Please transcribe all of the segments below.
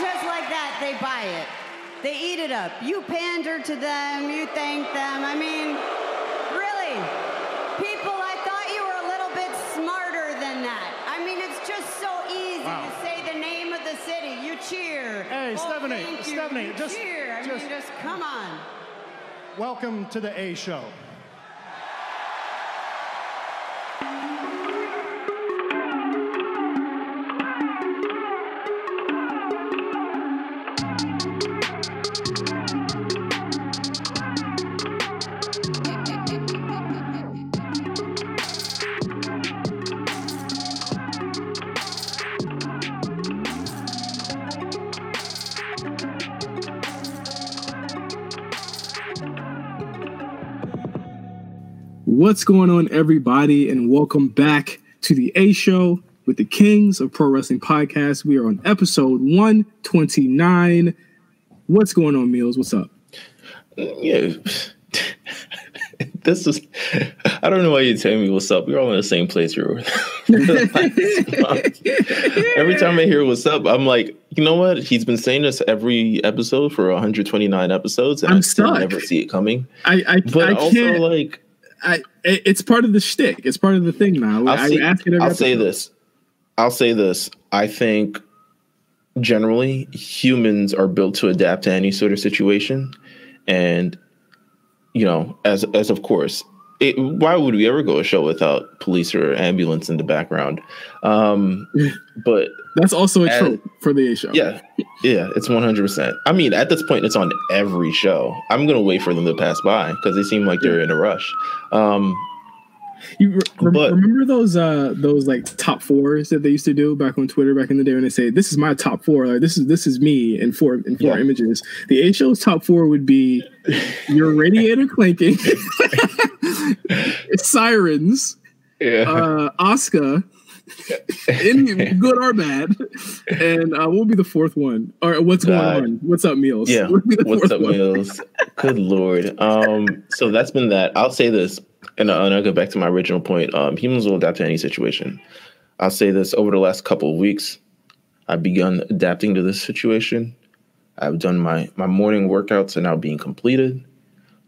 just like that, they buy it. They eat it up. You pander to them, you thank them. I mean, really, people, I thought you were a little bit smarter than that. I mean, it's just so easy Wow. to say the name of the city. You cheer. Hey, Oh, Stephanie, you. Stephanie, You just- cheer. I just- mean, just come on. Welcome to the A Show. What's going on, everybody, and welcome back to the A Show with the Kings of Pro Wrestling Podcast. We are on episode 129. What's going on, Meelz? What's up? Yeah. this is I don't know why you're telling me what's up. We're all in the same place here. every time I hear what's up, I'm like, you know what? He's been saying this every episode for 129 episodes, and I'm I still stuck. never see it coming. I I, But I also, can't. like, I, it's part of the shtick. It's part of the thing now. I'll, I see- ask it I'll say this. I'll say this. I think generally humans are built to adapt to any sort of situation, and you know, as as of course, it, why would we ever go a show without police or ambulance in the background? Um, but That's also a trope for the A Show. yeah, yeah, it's one hundred percent. I mean, at this point, it's on every show. I'm gonna wait for them to pass by because they seem like they're in a rush. Um, You re- But- remember those uh those like top fours that they used to do back on Twitter back in the day when they say this is my top four like this is this is me in four in four Yeah. images. The A show's top four would be your radiator clanking, sirens, yeah, uh Oscar, in good or bad, and uh, what would be the fourth one? Or what's going on? What's up, Meelz? Yeah. What would be the What's up, one? Mills? Good lord. Um, so that's been that. I'll say this, and, I- and I'll go back to my original point. Um, humans will adapt to any situation. I'll say this over the last couple of weeks, I've begun adapting to this situation. I've done my my morning workouts are now being completed.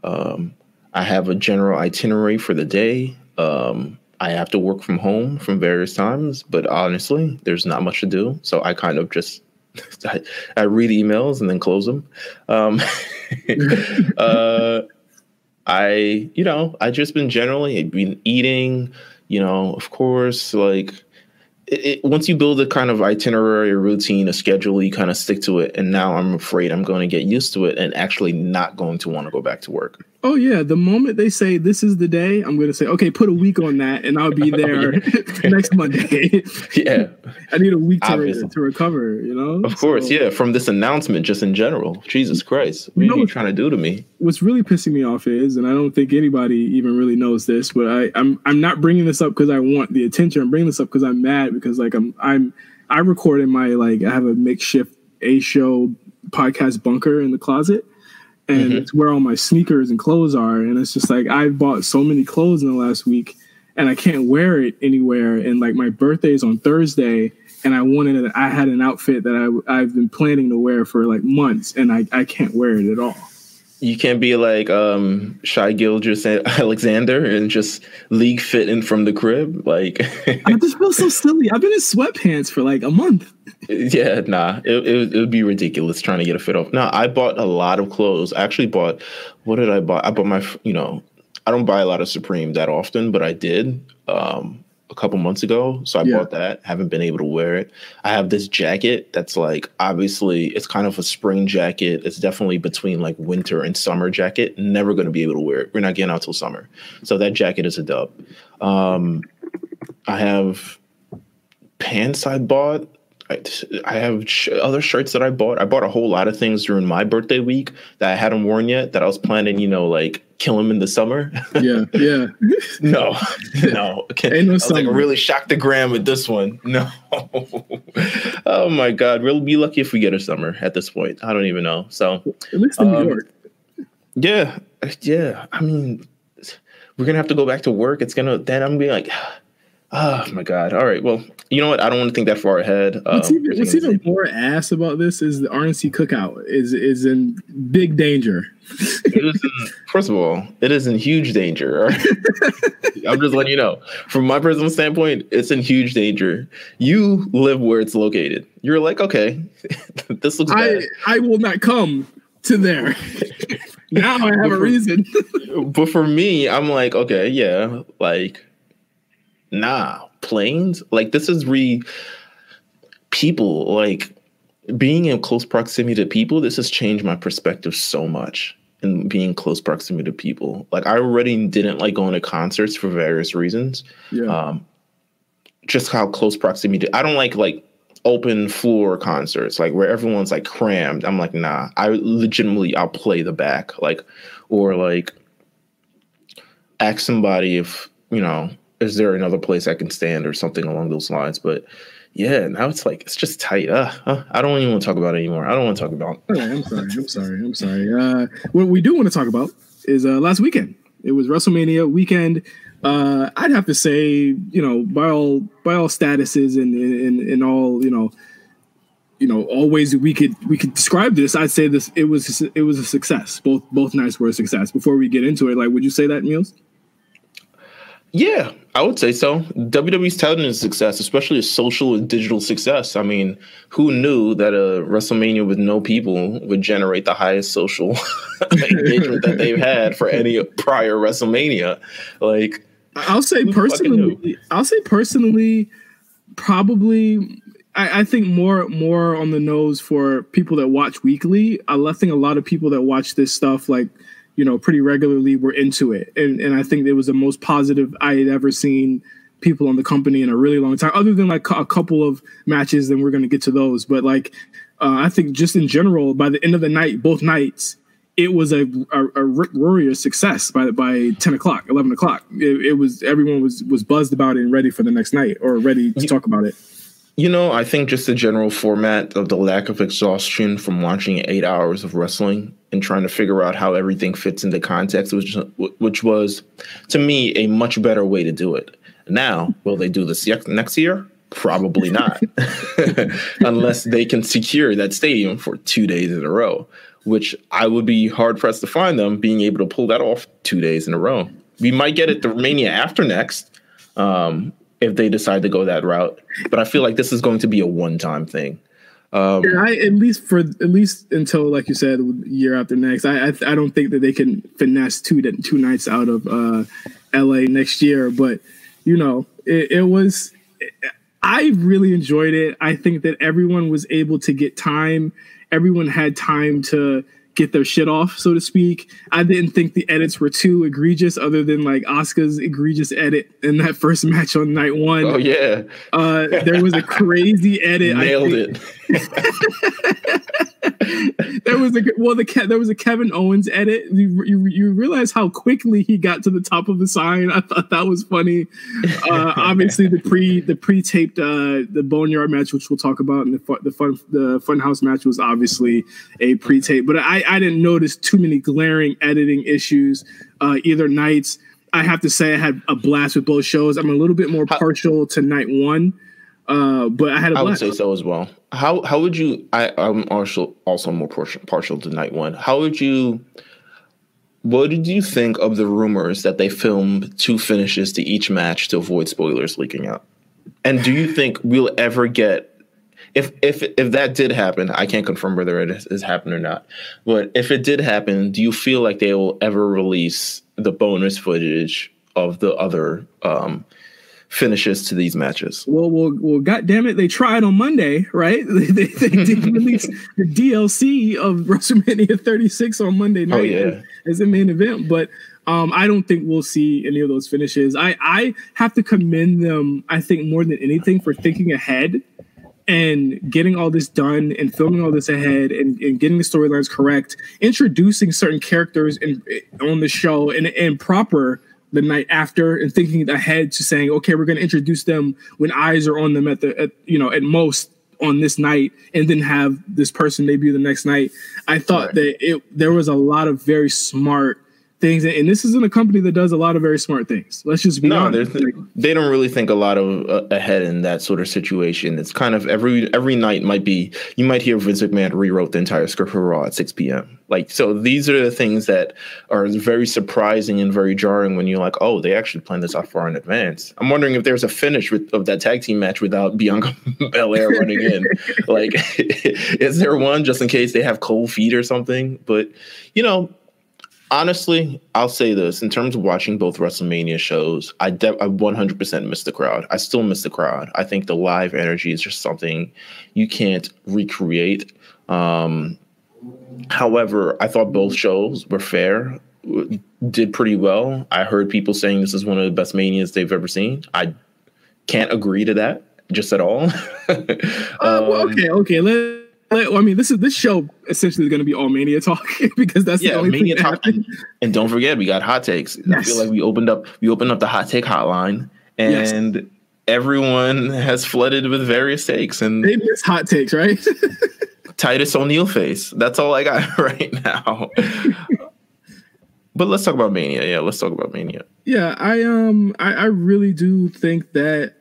Um, I have a general itinerary for the day. Um, I have to work from home from various times, but honestly, there's not much to do. So I kind of just I, I read emails and then close them. Um, uh, I, you know, I just been generally been eating, you know, of course, like it, it, once you build a kind of itinerary, a routine, a schedule, you kind of stick to it. And now I'm afraid I'm going to get used to it and actually not going to want to go back to work. Oh yeah, the moment they say this is the day, I'm gonna say, okay, put a week on that, and I'll be there next Monday. Yeah, I need a week to, re- to recover. You know. of course. So, Yeah, from this announcement, just in general. Jesus Christ, what You are you trying to do to me? What's really pissing me off is, and I don't think anybody even really knows this, but I, I'm I'm not bringing this up because I want the attention. I'm bringing this up because I'm mad because like I'm I'm I record in my like I have a makeshift a show podcast bunker in the closet. And Mhm. it's where all my sneakers and clothes are. And it's just like I bought so many clothes in the last week and I can't wear it anywhere. And like my birthday is on Thursday, and I wanted. I had an outfit that I I've been planning to wear for like months, and I I can't wear it at all. You can't be like um Shy Gilgis Alexander and just league fitting from the crib. Like, I just feel so silly. I've been in sweatpants for like a month. Yeah, nah, it, it, it would be ridiculous trying to get a fit off. No, I bought a lot of clothes. I actually bought, what did I buy? I bought my, you know, I don't buy a lot of Supreme that often, but I did um, a couple months ago. So I Yeah. bought that. Haven't been able to wear it. I have this jacket that's like, obviously, it's kind of a spring jacket. It's definitely between like winter and summer jacket. Never going to be able to wear it. We're not getting out till summer. So that jacket is a dub. Um, I have pants I bought. I, I have sh- other shirts that I bought. I bought a whole lot of things during my birthday week that I hadn't worn yet. That I was planning, you know, like kill them in the summer. Yeah, yeah. no, no. Okay. Ain't no I was like really shocked the gram with this one. No. oh my God. We'll be lucky if we get a summer at this point. I don't even know. So At least in New Um, York. yeah, yeah. I mean, we're gonna have to go back to work. It's gonna then I'm gonna be like, Oh my god! All right, well, you know what? I don't want to think that far ahead. Um, what's even, what's even more ass about this is the RNC cookout is is in big danger. in, first of all, it is in huge danger. Right? I'm just letting you know. From my personal standpoint, it's in huge danger. You live where it's located. You're like, okay, this looks I, bad. I will not come to there. now I have a reason. but for me, I'm like, okay, yeah, like nah, planes. Like this is re people like being in close proximity to people. This has changed my perspective so much in being close proximity to people. Like I already didn't like going to concerts for various reasons. Yeah. Um, just how close proximity. I don't like like open floor concerts, like where everyone's like crammed. I'm like, nah. I legitimately I'll play the back, like, or like ask somebody if you know is there another place I can stand or something along those lines. But yeah, now it's like it's just tight. Uh, uh, I don't even want to talk about it anymore. I don't want to talk about. Oh, I'm sorry. I'm sorry. I'm sorry. Uh, what we do want to talk about is uh, last weekend. It was WrestleMania weekend. Uh, I'd have to say, you know, by all by all statuses and and, and all, you know, you know, all ways that we could we could describe this. I'd say this it was it was a success. Both both nights were a success. Before we get into it, like, would you say that, Meelz? Yeah, I would say so. WWE's touting a success, especially a social and digital success. I mean, who knew that a WrestleMania with no people would generate the highest social engagement that they've had for any prior WrestleMania? Like, I'll say personally, I'll say personally, probably. I, I, think more more on the nose for people that watch weekly. I think a lot of people that watch this stuff like you know, pretty regularly were into it. And and I think it was the most positive I had ever seen people on the company in a really long time, other than like a couple of matches, then we're gonna get to those. But like uh, I think just in general, by the end of the night, both nights, it was a, a, a Warrior success by by ten o'clock, eleven o'clock. It, it, was everyone was was buzzed about it and ready for the next night or ready to talk about it. You know, I think just the general format of the lack of exhaustion from watching eight hours of wrestling and trying to figure out how everything fits into context, which which was to me a much better way to do it. Now, will they do this next year? Probably not, unless they can secure that stadium for two days in a row, which I would be hard pressed to find them being able to pull that off two days in a row. We might get it the Romania after next, um, if they decide to go that route. But I feel like this is going to be a one time thing. Um, yeah, I, at least for at least until like you said, year after next, I I, I don't think that they can finesse two two nights out of uh, L.A. next year. But you know, it, it was. I really enjoyed it. I think that everyone was able to get time. Everyone had time to get their shit off, so to speak. I didn't think the edits were too egregious, other than like Oscar's egregious edit in that first match on night one. Oh yeah, uh, there was a crazy edit. Nailed it. There was a well, the there was a Kevin Owens edit. You, you, you realize how quickly he got to the top of the sign. I thought that was funny. Uh, obviously, the pre the pre taped uh, the Boneyard match, which we'll talk about, and the the fun the Funhouse match was obviously a pre tape. But I I didn't notice too many glaring editing issues uh, either nights. I have to say I had a blast with both shows. I'm a little bit more partial to night one. Uh, but I had a I would say so as well. How how would you? I I'm also also more partial, partial to night one. How would you? What did you think of the rumors that they filmed two finishes to each match to avoid spoilers leaking out? And do you think we'll ever get if if if that did happen? I can't confirm whether it has happened or not. But if it did happen, do you feel like they will ever release the bonus footage of the other um, finishes to these matches. Well, well, well. God damn it! They tried on Monday, right? they, they, they did release the DLC of WrestleMania 36 on Monday oh, night oh, yeah. as, as the main event, but um, I don't think we'll see any of those finishes. I I have to commend them. I think more than anything for thinking ahead and getting all this done and filming all this ahead and, and getting the storylines correct, introducing certain characters in, on the show and and proper the night after and thinking ahead to saying, okay, we're going to introduce them when eyes are on them at the, at, you know, at most on this night, and then have this person debut the next night. I thought right. that it there was a lot of very smart things, and this isn't a company that does a lot of very smart things. Let's just be no, honest. they don't really think a lot of uh, ahead in that sort of situation. It's kind of every every night might be you might hear Vince McMahon rewrote the entire script for Raw at 6 p.m. Like so, these are the things that are very surprising and very jarring when you're like, oh, they actually planned this out far in advance. I'm wondering if there's a finish with, of that tag team match without Bianca Belair running in. Like, is there one just in case they have cold feet or something? But you know, honestly, I'll say this in terms of watching both WrestleMania shows, I, de- I 100% miss the crowd. I still miss the crowd. I think the live energy is just something you can't recreate. Um, however, I thought both shows were fair, did pretty well. I heard people saying this is one of the best manias they've ever seen. I can't agree to that just at all. Uh, well, Um, okay, okay. Let, let- I mean, this is this show essentially is going to be all mania talk because that's the yeah, only mania thing talk. And, and don't forget, we got hot takes. I feel like we opened up we opened up the hot take hotline, Yes. and everyone has flooded with various takes. And They miss hot takes, right? Titus O'Neil face. That's all I got right now. but let's talk about Mania. Yeah, let's talk about Mania. Yeah, I um I, I really do think that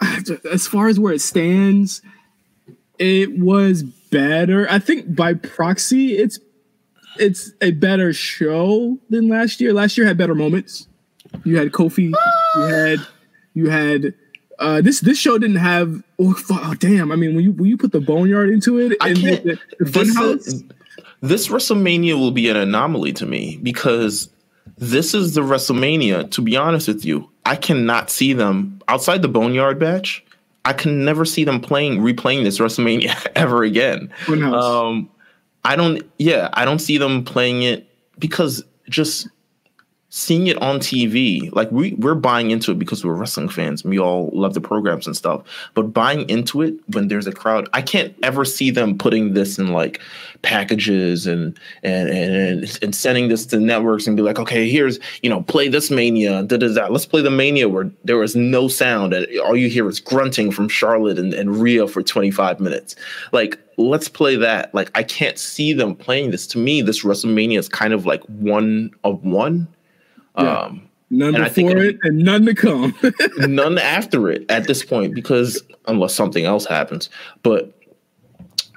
as far as where it stands, it was better. I think by proxy, it's it's a better show than last year. Last year had better moments. You had Kofi, you had you had uh this this show didn't have oh, oh damn. I mean when you when you put the boneyard into it I the, can't. the, the This, is- this WrestleMania will be an anomaly to me because this is the WrestleMania. To be honest with you, I cannot see them outside the Boneyard match. I can never see them playing replaying this WrestleMania ever again. Funhouse. Um, I don't. Yeah, I don't see them playing it because just seeing it on TV, like we we're buying into it because we're wrestling fans. We all love the programs and stuff. But buying into it when there's a crowd, I can't ever see them putting this in like packages and and and and sending this to networks and be like, okay, here's you know, play this mania. Da, da, da. Let's play the mania where there was no sound and all you hear is grunting from Charlotte and, and Rhea for 25 minutes. Like let's play that. Like I can't see them playing this. To me, this WrestleMania is kind of like one of one. Yeah. Um, none and before it'll it and none to come. none after it at this point because unless something else happens but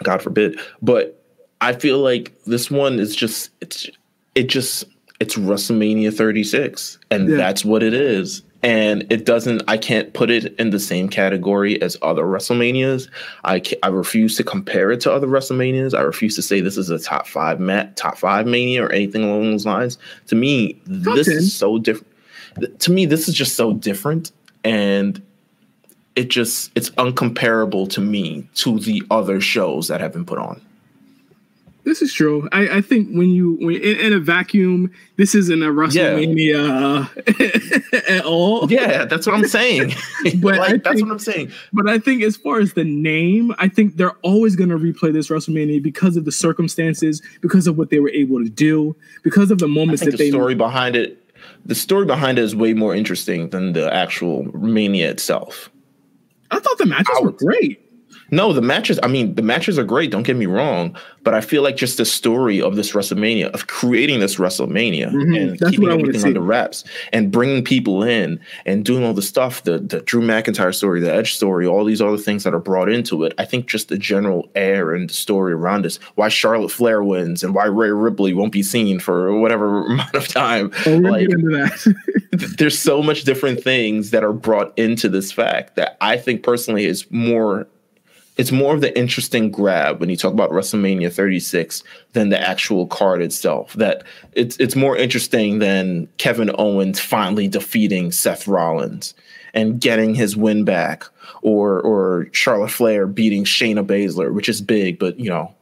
god forbid but i feel like this one is just it's it just it's wrestlemania 36 and Yeah. that's what it is. And it doesn't i can't put it in the same category as other wrestlemanias. I i refuse to compare it to other wrestlemanias. I refuse to say this is a top five mat top five mania or anything along those lines. To me Top this 10. is so different to me this is just so different and it just it's uncomparable to me to the other shows that have been put on This is true. I, I think when you when in, in a vacuum, this isn't a WrestleMania uh, at all. yeah that's what i'm saying But like I that's think- what i'm saying But I think as far as the name, I think they're always going to replay this WrestleMania because of the circumstances, because of what they were able to do, because of the moments think that the they. story behind it the story behind it is way more interesting than the actual mania itself I thought the matches were great. No, the matches. I mean, the matches are great. Don't get me wrong, but I feel like just the story of this WrestleMania, of creating this WrestleMania Mhm, and that's keeping what I wanna everything under wraps and bringing people in and doing all the stuff, the the Drew McIntyre story, the Edge story, all these other things that are brought into it. I think just the general air and the story around us, why Charlotte Flair wins and why Rhea Ripley won't be seen for whatever amount of time. Oh, like, there's so much different things that are brought into this fact that I think personally is more it's more of the interesting grab when you talk about WrestleMania 36 than the actual card itself. That it's it's more interesting than Kevin Owens finally defeating Seth Rollins and getting his win back, or or Charlotte Flair beating Shayna Baszler, which is big, but you know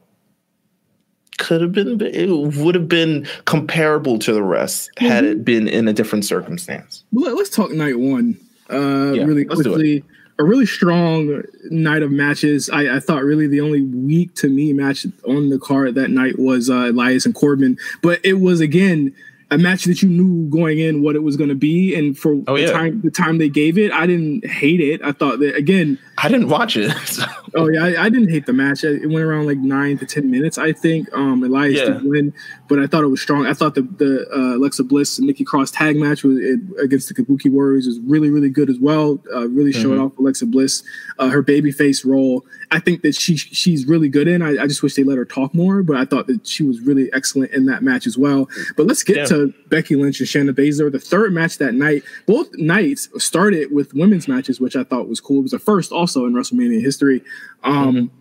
could have been it would have been comparable to the rest had it been in a different circumstance. Let's talk night one. Uh, Yeah, really let's do it. quickly. A really strong night of matches. I, I thought really the only weak to me match on the card that night was uh, Elias and Corbin, but it was again a match that you knew going in what it was going to be, and for Oh, the yeah. time the time they gave it, I didn't hate it. I thought that again I didn't watch it. So. Oh yeah, I, I, didn't hate the match. It went around like nine to ten minutes, I think. Um, Elias yeah. did win, but I thought it was strong. I thought the the uh, Alexa Bliss and Nikki Cross tag match was, it, against the Kabuki Warriors was really really good as well. Uh, really mm-hmm. showed off Alexa Bliss, uh, her babyface role. I think that she she's really good in. I, I, just wish they let her talk more, but I thought that she was really excellent in that match as well. But let's get yeah. to Becky Lynch and Shayna Baszler. The third match that night, both nights started with women's matches, which I thought was cool. It was the first also in WrestleMania history. Um, mm-hmm.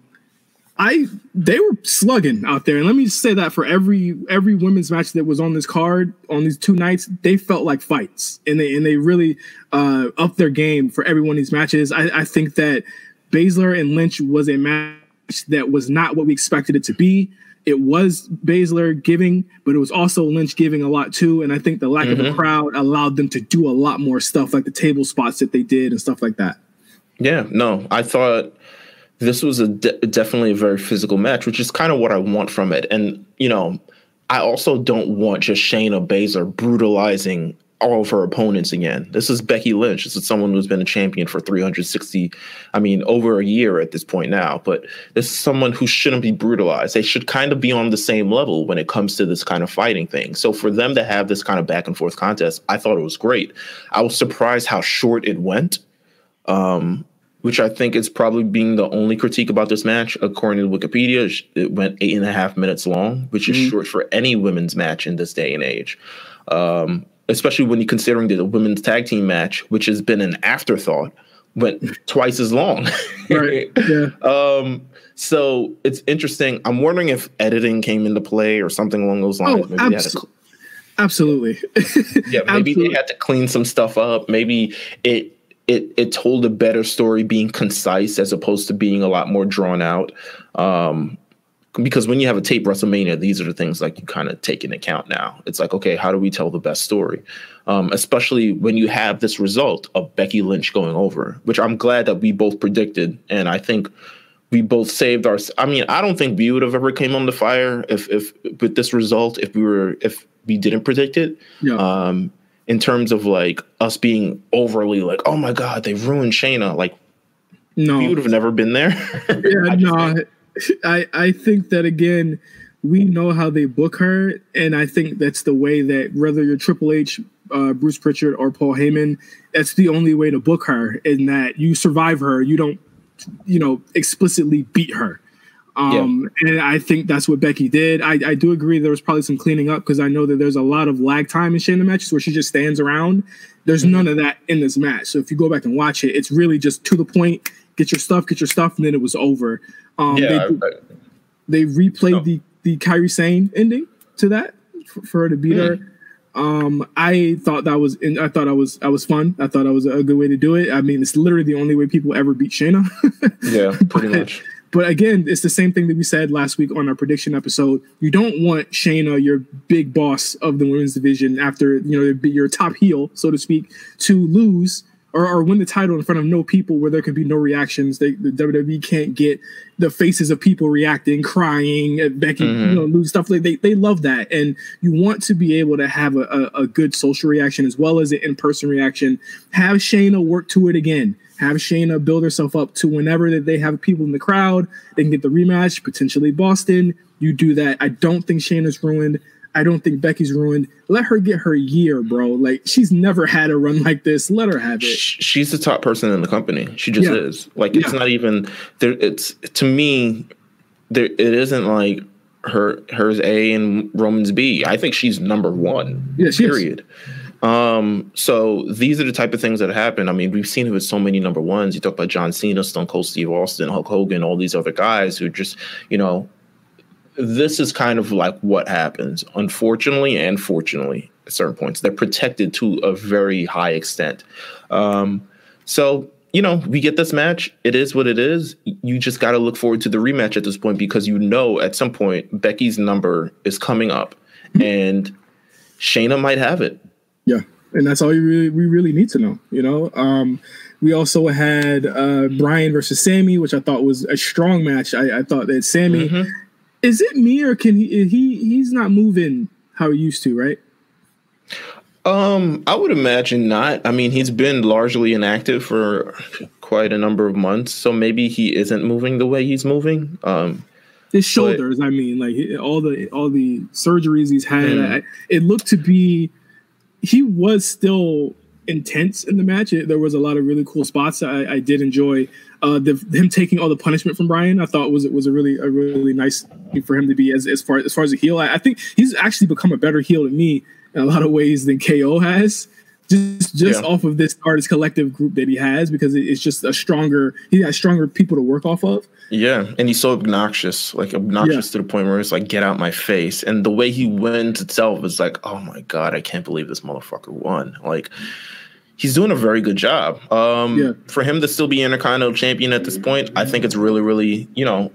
I they were slugging out there, and let me just say that for every every women's match that was on this card on these two nights, they felt like fights, and they and they really uh, upped their game for every one of these matches. I, I think that Baszler and Lynch was a match that was not what we expected it to be. It was Baszler giving, but it was also Lynch giving a lot too. And I think the lack mm-hmm. of a crowd allowed them to do a lot more stuff, like the table spots that they did and stuff like that. Yeah, no, I thought this was a de- definitely a very physical match, which is kind of what I want from it. And you know, I also don't want just Shayna Baszler brutalizing all of her opponents again. This is Becky Lynch. This is someone who's been a champion for 360, I mean, over a year at this point now. But this is someone who shouldn't be brutalized. They should kind of be on the same level when it comes to this kind of fighting thing. So for them to have this kind of back and forth contest, I thought it was great. I was surprised how short it went. Um, which I think is probably being the only critique about this match. According to Wikipedia, it went eight and a half minutes long, which is mm-hmm. short for any women's match in this day and age. Um, especially when you're considering the women's tag team match, which has been an afterthought, went twice as long. right. Yeah. Um, so it's interesting. I'm wondering if editing came into play or something along those lines. Oh, abso- absolutely. yeah, maybe absolutely. they had to clean some stuff up. Maybe it it it told a better story being concise as opposed to being a lot more drawn out. Um, because when you have a tape WrestleMania, these are the things like you kind of take into account now. It's like, okay, how do we tell the best story? Um, especially when you have this result of Becky Lynch going over, which I'm glad that we both predicted, and I think we both saved our. I mean, I don't think we would have ever came on the fire if if with this result if we were if we didn't predict it. Yeah. Um, in terms of like us being overly like, oh my god, they ruined Shayna. Like, no, we would have never been there. yeah, no, I I think that again, we know how they book her, and I think that's the way that whether you're Triple H, uh, Bruce Pritchard, or Paul Heyman, that's the only way to book her. In that you survive her, you don't, you know, explicitly beat her. Um, yeah. And I think that's what Becky did. I, I do agree there was probably some cleaning up because I know that there's a lot of lag time in Shayna matches where she just stands around. There's mm-hmm. none of that in this match. So if you go back and watch it, it's really just to the point, get your stuff, get your stuff, and then it was over. Um, yeah, they, they replayed no. the, the Kairi Sane ending to that for, for her to beat mm. her. Um, I thought that was, I thought I was, I was fun. I thought that was a good way to do it. I mean, it's literally the only way people ever beat Shayna. yeah, pretty but, much. But again, it's the same thing that we said last week on our prediction episode. You don't want Shayna, your big boss of the women's division, after you know your top heel, so to speak, to lose or, or win the title in front of no people where there could be no reactions. They, the WWE can't get the faces of people reacting, crying, Becky, mm-hmm. you know, lose stuff like they they love that, and you want to be able to have a, a, a good social reaction as well as an in person reaction. Have Shayna work to it again have Shayna build herself up to whenever that they have people in the crowd, they can get the rematch, potentially Boston. You do that. I don't think Shayna's ruined. I don't think Becky's ruined. Let her get her year, bro. Like she's never had a run like this. Let her have it. She's the top person in the company. She just yeah. is. Like it's yeah. not even there. It's to me, there. It isn't like her. Hers A and Roman's B. I think she's number one. Yeah, period. Um, so these are the type of things that happen. I mean, we've seen it with so many number ones. You talk about John Cena, Stone Cold Steve Austin, Hulk Hogan, all these other guys who just, you know, this is kind of like what happens, unfortunately and fortunately, at certain points. They're protected to a very high extent. Um, so, you know, we get this match. It is what it is. You just got to look forward to the rematch at this point because you know at some point Becky's number is coming up mm-hmm. and Shayna might have it. Yeah, and that's all you really we really need to know. You know, um, we also had uh, Bryan versus Sami, which I thought was a strong match. I, I thought that Sami mm-hmm. Is it me or can he? He he's not moving how he used to, right? Um, I would imagine not. I mean, he's been largely inactive for quite a number of months, so maybe he isn't moving the way he's moving. Um, his shoulders, but, I mean, like all the all the surgeries he's had, mm. I, it looked to be he was still intense in the match. There was a lot of really cool spots I, I did enjoy. Uh, the, him taking all the punishment from Bryan, I thought was it was a really a really nice thing for him to be as as far as far as a heel. I, I think he's actually become a better heel to me in a lot of ways than KO has just just yeah. off of this artist collective group that he has because it's just a stronger he has stronger people to work off of yeah and he's so obnoxious like obnoxious yeah. to the point where it's like get out my face and the way he wins itself is like oh my god i can't believe this motherfucker won like he's doing a very good job um yeah. for him to still be intercontinental champion at this point i think it's really really you know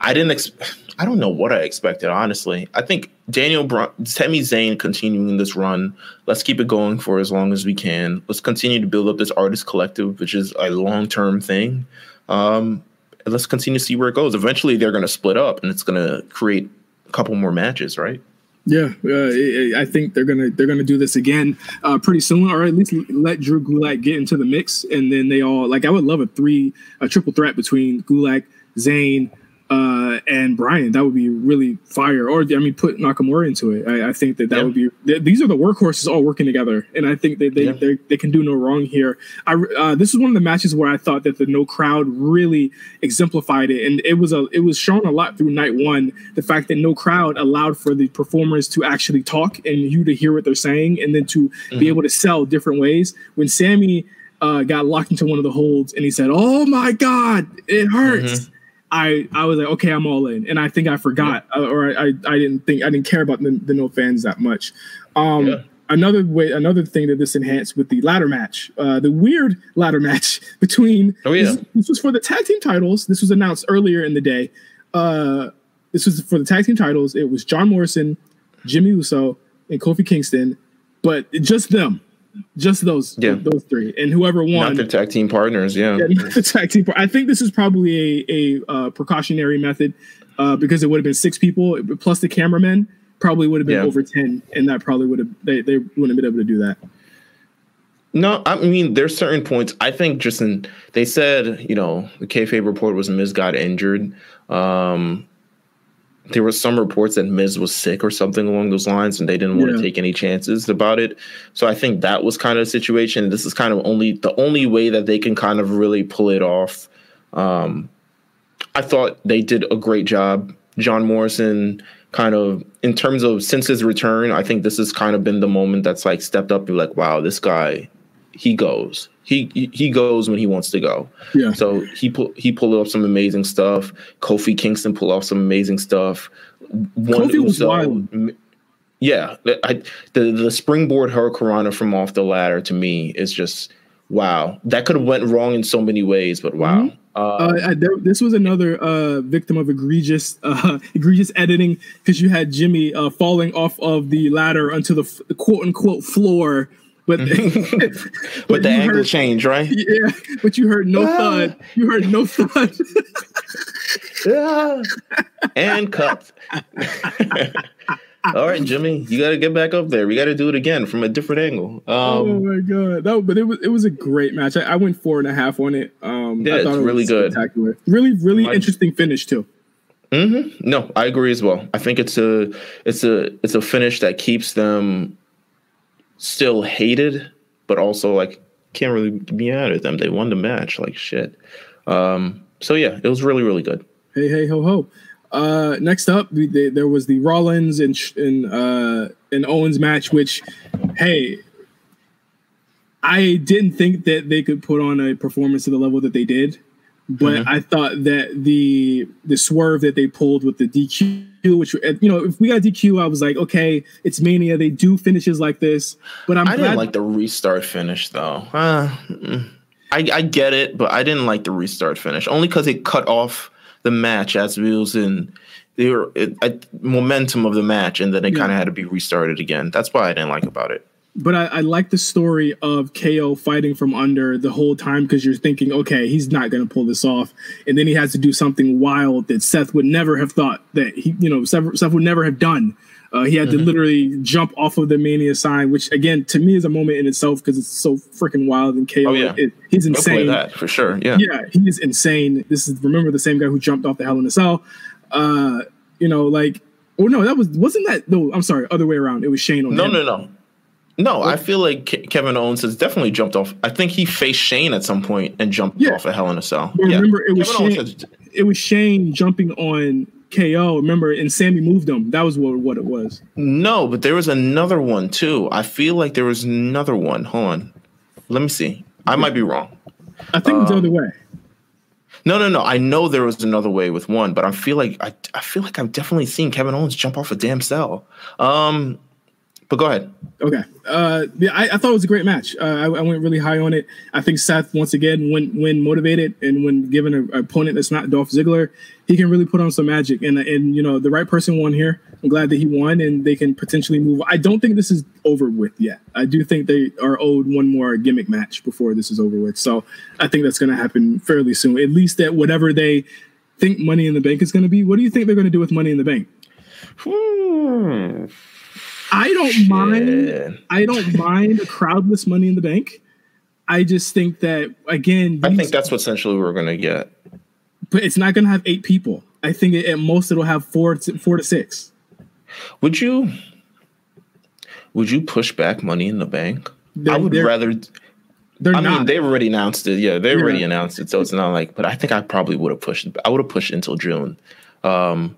i didn't expect I don't know what I expected, honestly. I think Daniel Bryan, Sami Zayn continuing this run. Let's keep it going for as long as we can. Let's continue to build up this artist collective, which is a long term thing. Um, let's continue to see where it goes. Eventually, they're going to split up, and it's going to create a couple more matches, right? Yeah, uh, I think they're gonna they're gonna do this again uh, pretty soon, or at least let Drew Gulak get into the mix, and then they all like. I would love a three, a triple threat between Gulak, Zayn, uh, and Bryan. That would be really fire. Or I mean, put Nakamura into it. I, I think that that would be. Th- these are the workhorses all working together, and I think that they yeah. they, they can do no wrong here. I uh, this is one of the matches where I thought that the no crowd really exemplified it, and it was a it was shown a lot through night one. The fact that no crowd allowed for the performers to actually talk and you to hear what they're saying, and then to mm-hmm. be able to sell different ways. When Sami uh, got locked into one of the holds, and he said, "Oh my God, it hurts." Mm-hmm I I was like, okay, I'm all in, and I think I forgot, yeah. or I I didn't think I didn't care about the, the no fans that much. Um, yeah. Another way, another thing that this enhanced with the ladder match, uh, the weird ladder match between. Oh yeah, this, this, was for the tag team titles. This was announced earlier in the day. Uh, this was for the tag team titles. It was John Morrison, Jimmy Uso, and Kofi Kingston, but just them just those yeah. those three, and whoever won. Not the tag team partners, yeah. yeah not the tag team. I think this is probably a a uh, precautionary method uh, because it would have been six people plus the cameramen. Probably would have been yeah. over ten, and that probably would have they they wouldn't have been able to do that. No, I mean there's certain points. I think just in they said you know the kayfabe report was Miz got injured. Um, there were some reports that Miz was sick or something along those lines, and they didn't want yeah. to take any chances about it. So I think that was kind of a situation. This is kind of only the only way that they can kind of really pull it off. Um, I thought they did a great job. John Morrison, kind of in terms of since his return, I think this has kind of been the moment that's like stepped up and like, wow, this guy, he goes he he goes when he wants to go. Yeah. So he pull he pulled off some amazing stuff. Kofi Kingston pulled off some amazing stuff. One Kofi was wild. Yeah, I, the the springboard hurricanrana from off the ladder to me is just wow. That could have went wrong in so many ways, but wow. Mm-hmm. Uh, uh, there, this was another uh, victim of egregious uh, egregious editing because you had Jimmy uh, falling off of the ladder onto the, f- the quote unquote floor but but, the angle heard, change, right? Yeah, but you heard no ah. thud. You heard no thud. yeah. And cut. All right, Jimmy, you got to get back up there. We got to do it again from a different angle. Um, oh my god, that, but it was it was a great match. I, I went four and a half on it. Um, yeah, I thought it's it really good. Spectacular. Really, really my, interesting finish too. Mm-hmm. No, I agree as well. I think it's a it's a it's a finish that keeps them still hated, but also like can't really be mad at them. They won the match, like shit. Um, so yeah, it was really really good. Hey hey ho ho. Uh, next up, we, they, there was the Rollins and and uh, and Owens match, which hey, I didn't think that they could put on a performance to the level that they did but mm-hmm. I thought that the the swerve that they pulled with the DQ, which you know, if we got DQ, I was like, okay, it's Mania. They do finishes like this, but I'm. I didn't like the restart finish though. Uh, I, I get it, but I didn't like the restart finish only because it cut off the match as we was in the momentum of the match, and then it yeah. kind of had to be restarted again. That's why I didn't like about it but I, I, like the story of KO fighting from under the whole time because you're thinking, okay, he's not going to pull this off, and then he has to do something wild that Seth would never have thought that he, you know, Seth, Seth would never have done. Uh, he had to literally jump off of the Mania sign, which again to me is a moment in itself because it's so freaking wild and KO. Oh, yeah. it- he's insane. that for sure. Yeah. Yeah, he is insane. This is remember the same guy who jumped off the Hell in a Cell. Uh, you know, like, oh no, that was wasn't that? No, I'm sorry, other way around. It was Shane on No, him. no, no. No, I feel like Kevin Owens has definitely jumped off. I think he faced Shane at some point and jumped Yeah. off a Hell in a Cell. But remember, it was Shane- has- It was Shane jumping on KO. Remember, and Sami moved him. That was what what it was. no, but there was another one too. I feel like there was another one. Hold on. Let me see. I might be wrong. I think it was the Um, other way. No, no, no. I know there was another way with one, but I feel like I, I feel like I've definitely seen Kevin Owens jump off a damn cell. Um, but go ahead. Okay. Uh, yeah, I, I thought it was a great match. Uh, I, I went really high on it. I think Seth, once again, when when motivated and when given a- an opponent that's not Dolph Ziggler, he can really put on some magic. And and you know the right person won here. I'm glad that he won, and they can potentially move. I don't think this is over with yet. I do think they are owed one more gimmick match before this is over with. So I think that's going to happen fairly soon. At least that whatever they think Money in the Bank is going to be. What do you think they're going to do with Money in the Bank? Hmm. I don't mind. I don't mind a crowdless Money in the Bank. I just think that again, I think that's what essentially we're gonna get. but it's not going to have eight people. I think it, at most it'll have four to, four to six. Would you? Would you push back Money in the Bank? They're, I would rather. They're I not. mean, they've already announced it. Yeah, they Yeah. already announced it, so it's not like. But I think I probably would have pushed. I would have pushed until June, um,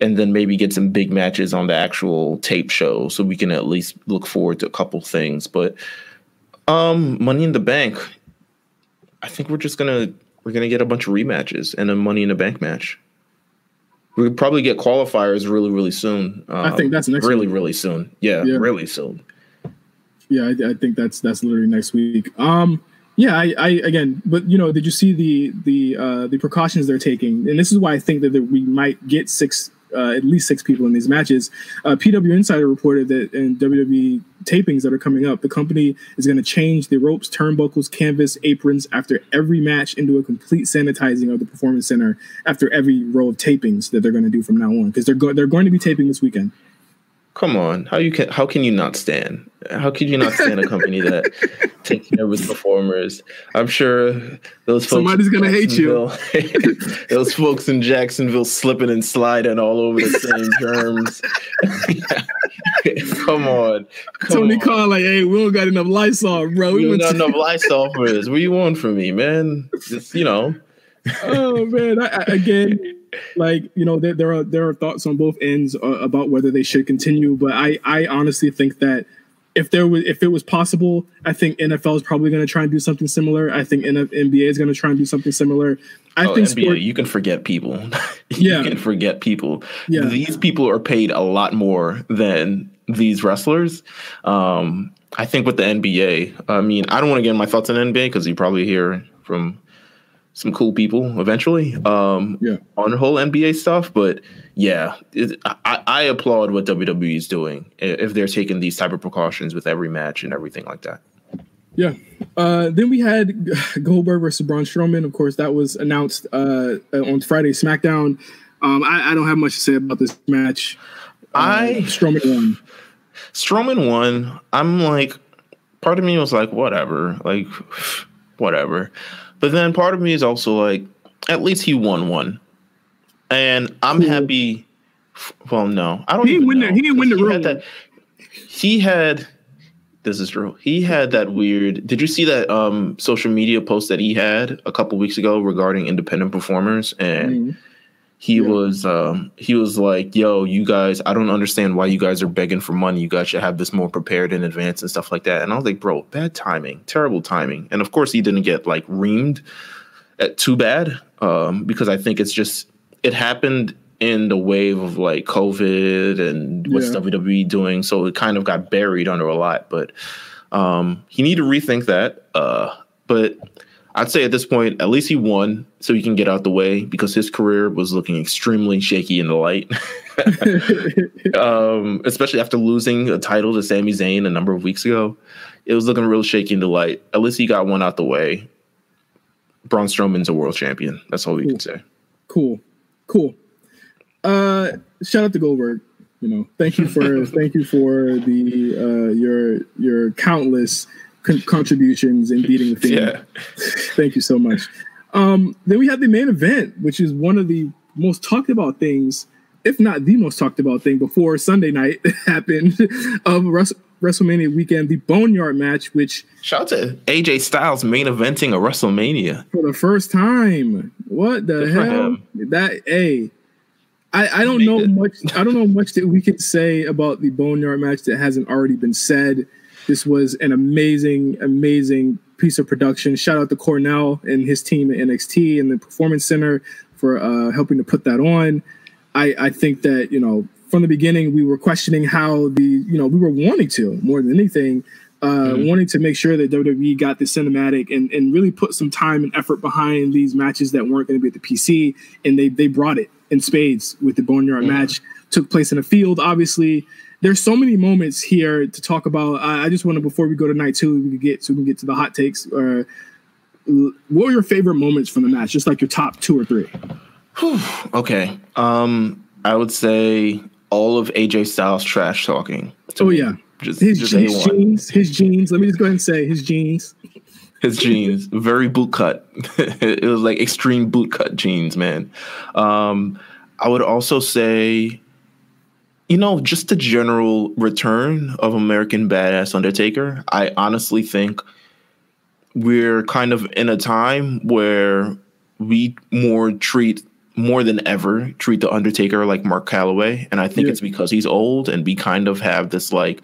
and then maybe get some big matches on the actual tape show, so we can at least look forward to a couple things. But um, Money in the Bank, I think we're just gonna we're gonna get a bunch of rematches and a Money in the Bank match. We could probably get qualifiers really, really soon. Um, think that's next really, week. really soon. Yeah, Yeah. really soon. yeah, I, I think that's that's literally next week. Um, yeah, I, I again, but you know, did you see the the uh, the precautions they're taking? And this is why I think that, that we might get six, uh, at least six people in these matches. Uh, PW Insider reported that in WWE tapings that are coming up, the company is going to change the ropes, turnbuckles, canvas, aprons after every match into a complete sanitizing of the performance center after every row of tapings that they're going to do from now on because they're go- they're going to be taping this weekend. Come on, how you can how can you not stand? How could you not stand a company that takes care of its performers? I'm sure those folks Somebody's gonna hate you. Those folks in Jacksonville slipping and sliding all over the same germs. Come on, come Tony on. Khan like, hey, we don't got enough Lysol, bro. We don't to- got enough Lysol for this. What do you want from me, man? Just you know, oh man! I, I, again, like you know, there, there are there are thoughts on both ends uh, about whether they should continue, but I I honestly think that if there was if it was possible, I think NFL is probably going to try and do something similar. I think NBA is going to try and do something similar. I oh, think NBA, sport, you can forget people. Yeah. you can forget people. Yeah. These people are paid a lot more than these wrestlers. Um, I think with the NBA, I mean, I don't want to get my thoughts on NBA because you probably hear from some cool people eventually um, Yeah. on the whole NBA stuff. But yeah, it, I, I applaud what WWE is doing if they're taking these type of precautions with every match and everything like that. Yeah. Uh, then we had Goldberg versus Braun Strowman. Of course, that was announced uh, on Friday SmackDown. Um, I, I don't have much to say about this match. Uh, I Strowman won. Strowman won. I'm like, part of me was like, whatever, like, whatever. But then part of me is also like, at least he won one, and I'm Cool. happy. Well, no, I don't. He didn't even win the- know, he didn't win the 'cause room. had that- He had. This is true. He had that weird. Did you see that um social media post that he had a couple weeks ago regarding independent performers and? Mhm. He Yeah. was um he was like yo you guys i don't understand why you guys are begging for money you guys should have this more prepared in advance and stuff like that and i was like bro bad timing terrible timing and of course he didn't get like reamed at too bad um because i think it's just it happened in the wave of like covid and what's Yeah. wwe doing so it kind of got buried under a lot but um he need to rethink that uh but I'd say at this point, at least he won, so he can get out the way because his career was looking extremely shaky in the light. um, especially after losing a title to Sami Zayn a number of weeks ago, it was looking real shaky in the light. At least he got one out the way. Braun Strowman's a world champion. That's all we can say. Cool. Cool. Uh shout out to Goldberg. You know, thank you for thank you for the uh, your your countless con- contributions in beating the theme. Yeah. thank you so much. Um, then we have the main event, which is one of the most talked about things, if not the most talked about thing before Sunday night happened of Wres- WrestleMania weekend, the Boneyard match, which Shout out to AJ Styles main eventing a WrestleMania. for the first time, what the Good hell? That a, I I don't know it. much. I don't know much that we can say about the Boneyard match that hasn't already been said. This was an amazing, amazing piece of production. Shout out to Cornell and his team at NXT and the Performance Center for uh, helping to put that on. I, I think that you know from the beginning we were questioning how the you know we were wanting to more than anything uh, wanting to make sure that WWE got the cinematic and, and really put some time and effort behind these matches that weren't going to be at the PC and they they brought it in spades with the Boneyard match took place in a field obviously there's so many moments here to talk about I, I just want to before we go to night two we could get so we can get to the hot takes uh, what were your favorite moments from the match just like your top two or three Okay. Um, I would say all of AJ Styles trash talking. Oh, me. yeah. Just, his, just his jeans his jeans let me just go ahead and say his jeans His jeans, very boot cut. it was like extreme boot cut jeans, man. Um, I would also say, you know, just the general return of American Badass Undertaker. I honestly think we're kind of in a time where we more treat more than ever treat the Undertaker like Mark Calaway, and I think Yeah. it's because he's old, and we kind of have this like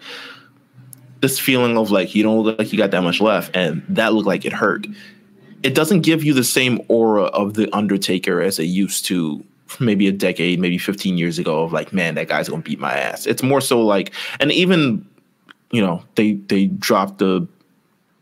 this feeling of like you don't look like you got that much left, and that looked like it hurt. It doesn't give you the same aura of the Undertaker as it used to maybe a decade, maybe 15 years ago of like, man, that guy's gonna beat my ass. It's more so like, and even, you know, they they dropped the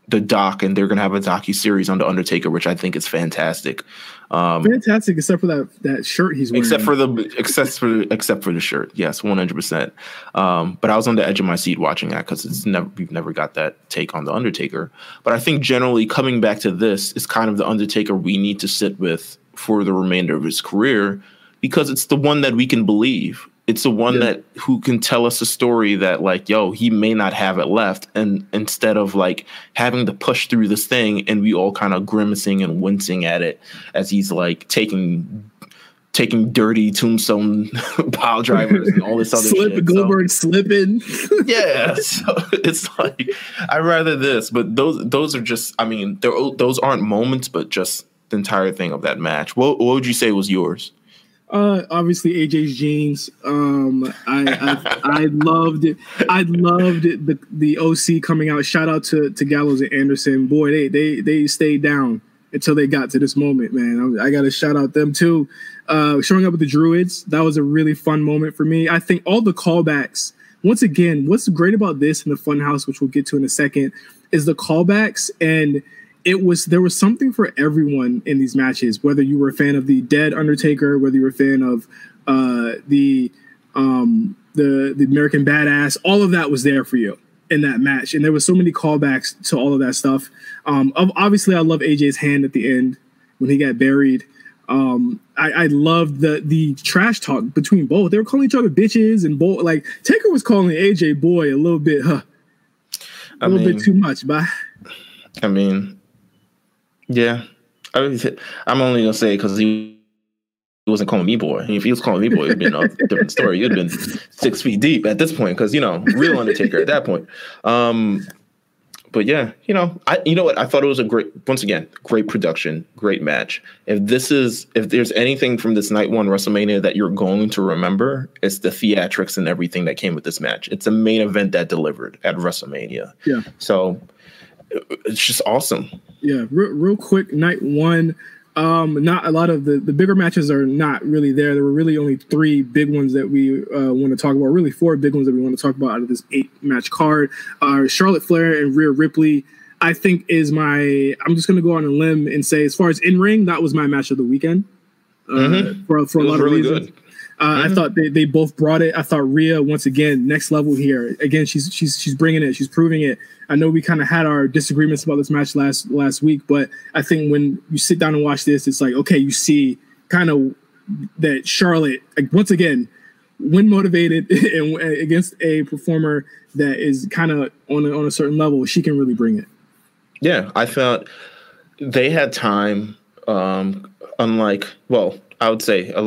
the doc and they're gonna have a docu series on the Undertaker, which I think is fantastic. Um, fantastic except for that that shirt he's wearing except for the except for except for the shirt yes 100% um but i was on the edge of my seat watching that because it's never we've never got that take on the undertaker but i think generally coming back to this is kind of the undertaker we need to sit with for the remainder of his career because it's the one that we can believe it's the one Yeah. that who can tell us a story that like yo he may not have it left and instead of like having to push through this thing and we all kind of grimacing and wincing at it as he's like taking taking dirty tombstone pile drivers and all this other Slip shit. So, Goldberg slipping. yeah, so it's like I'd rather this, but those those are just I mean, those aren't moments, but just the entire thing of that match. What what would you say was yours? Uh, obviously AJ's jeans. Um, I I, I loved it. I loved the the OC coming out. Shout out to to Gallows and Anderson. Boy, they they they stayed down until they got to this moment. Man, I, I got to shout out them too. Uh, showing up with the Druids. That was a really fun moment for me. I think all the callbacks. Once again, what's great about this in the Funhouse, which we'll get to in a second, is the callbacks and it was there was something for everyone in these matches whether you were a fan of the dead undertaker whether you were a fan of uh the um the the american badass all of that was there for you in that match. And there was so many callbacks to all of that stuff. Um obviously i love aj's hand at the end when he got buried. Um i i loved the the trash talk between both. They were calling each other bitches and both like taker was calling aj boy a little bit huh a I little mean, bit too much but I mean, yeah. I mean, I'm only gonna say because he he wasn't calling me boy. If he was calling me boy, it'd been a different story. You'd been six feet deep at this point because you know, real Undertaker at that point. Um, but yeah, you know, I you know what? I thought it was a great once again, great production, great match. If this is if there's anything from this night one WrestleMania that you're going to remember, it's the theatrics and everything that came with this match. It's a main event that delivered at WrestleMania. yeah So it's just awesome. Yeah, real, real quick, night one. Um, not a lot of the the bigger matches are not really there. There were really only three big ones that we uh, want to talk about. Really, four big ones that we want to talk about out of this eight match card. Uh, Charlotte Flair and Rhea Ripley. I think is my. I'm just going to go on a limb and say, as far as in ring, that was my match of the weekend. Uh, Mhm. For for a It was lot really of reasons. good. Uh, I Mhm. thought they, they both brought it. I thought Rhea once again next level here. Again, she's she's she's bringing it. She's proving it. I know we kind of had our disagreements about this match last last week, but I think when you sit down and watch this, it's like okay, you see kind of that Charlotte like once again when motivated and against a performer that is kind of on a, on a certain level, she can really bring it. Yeah, I felt they had time. Um, unlike, well, I would say a,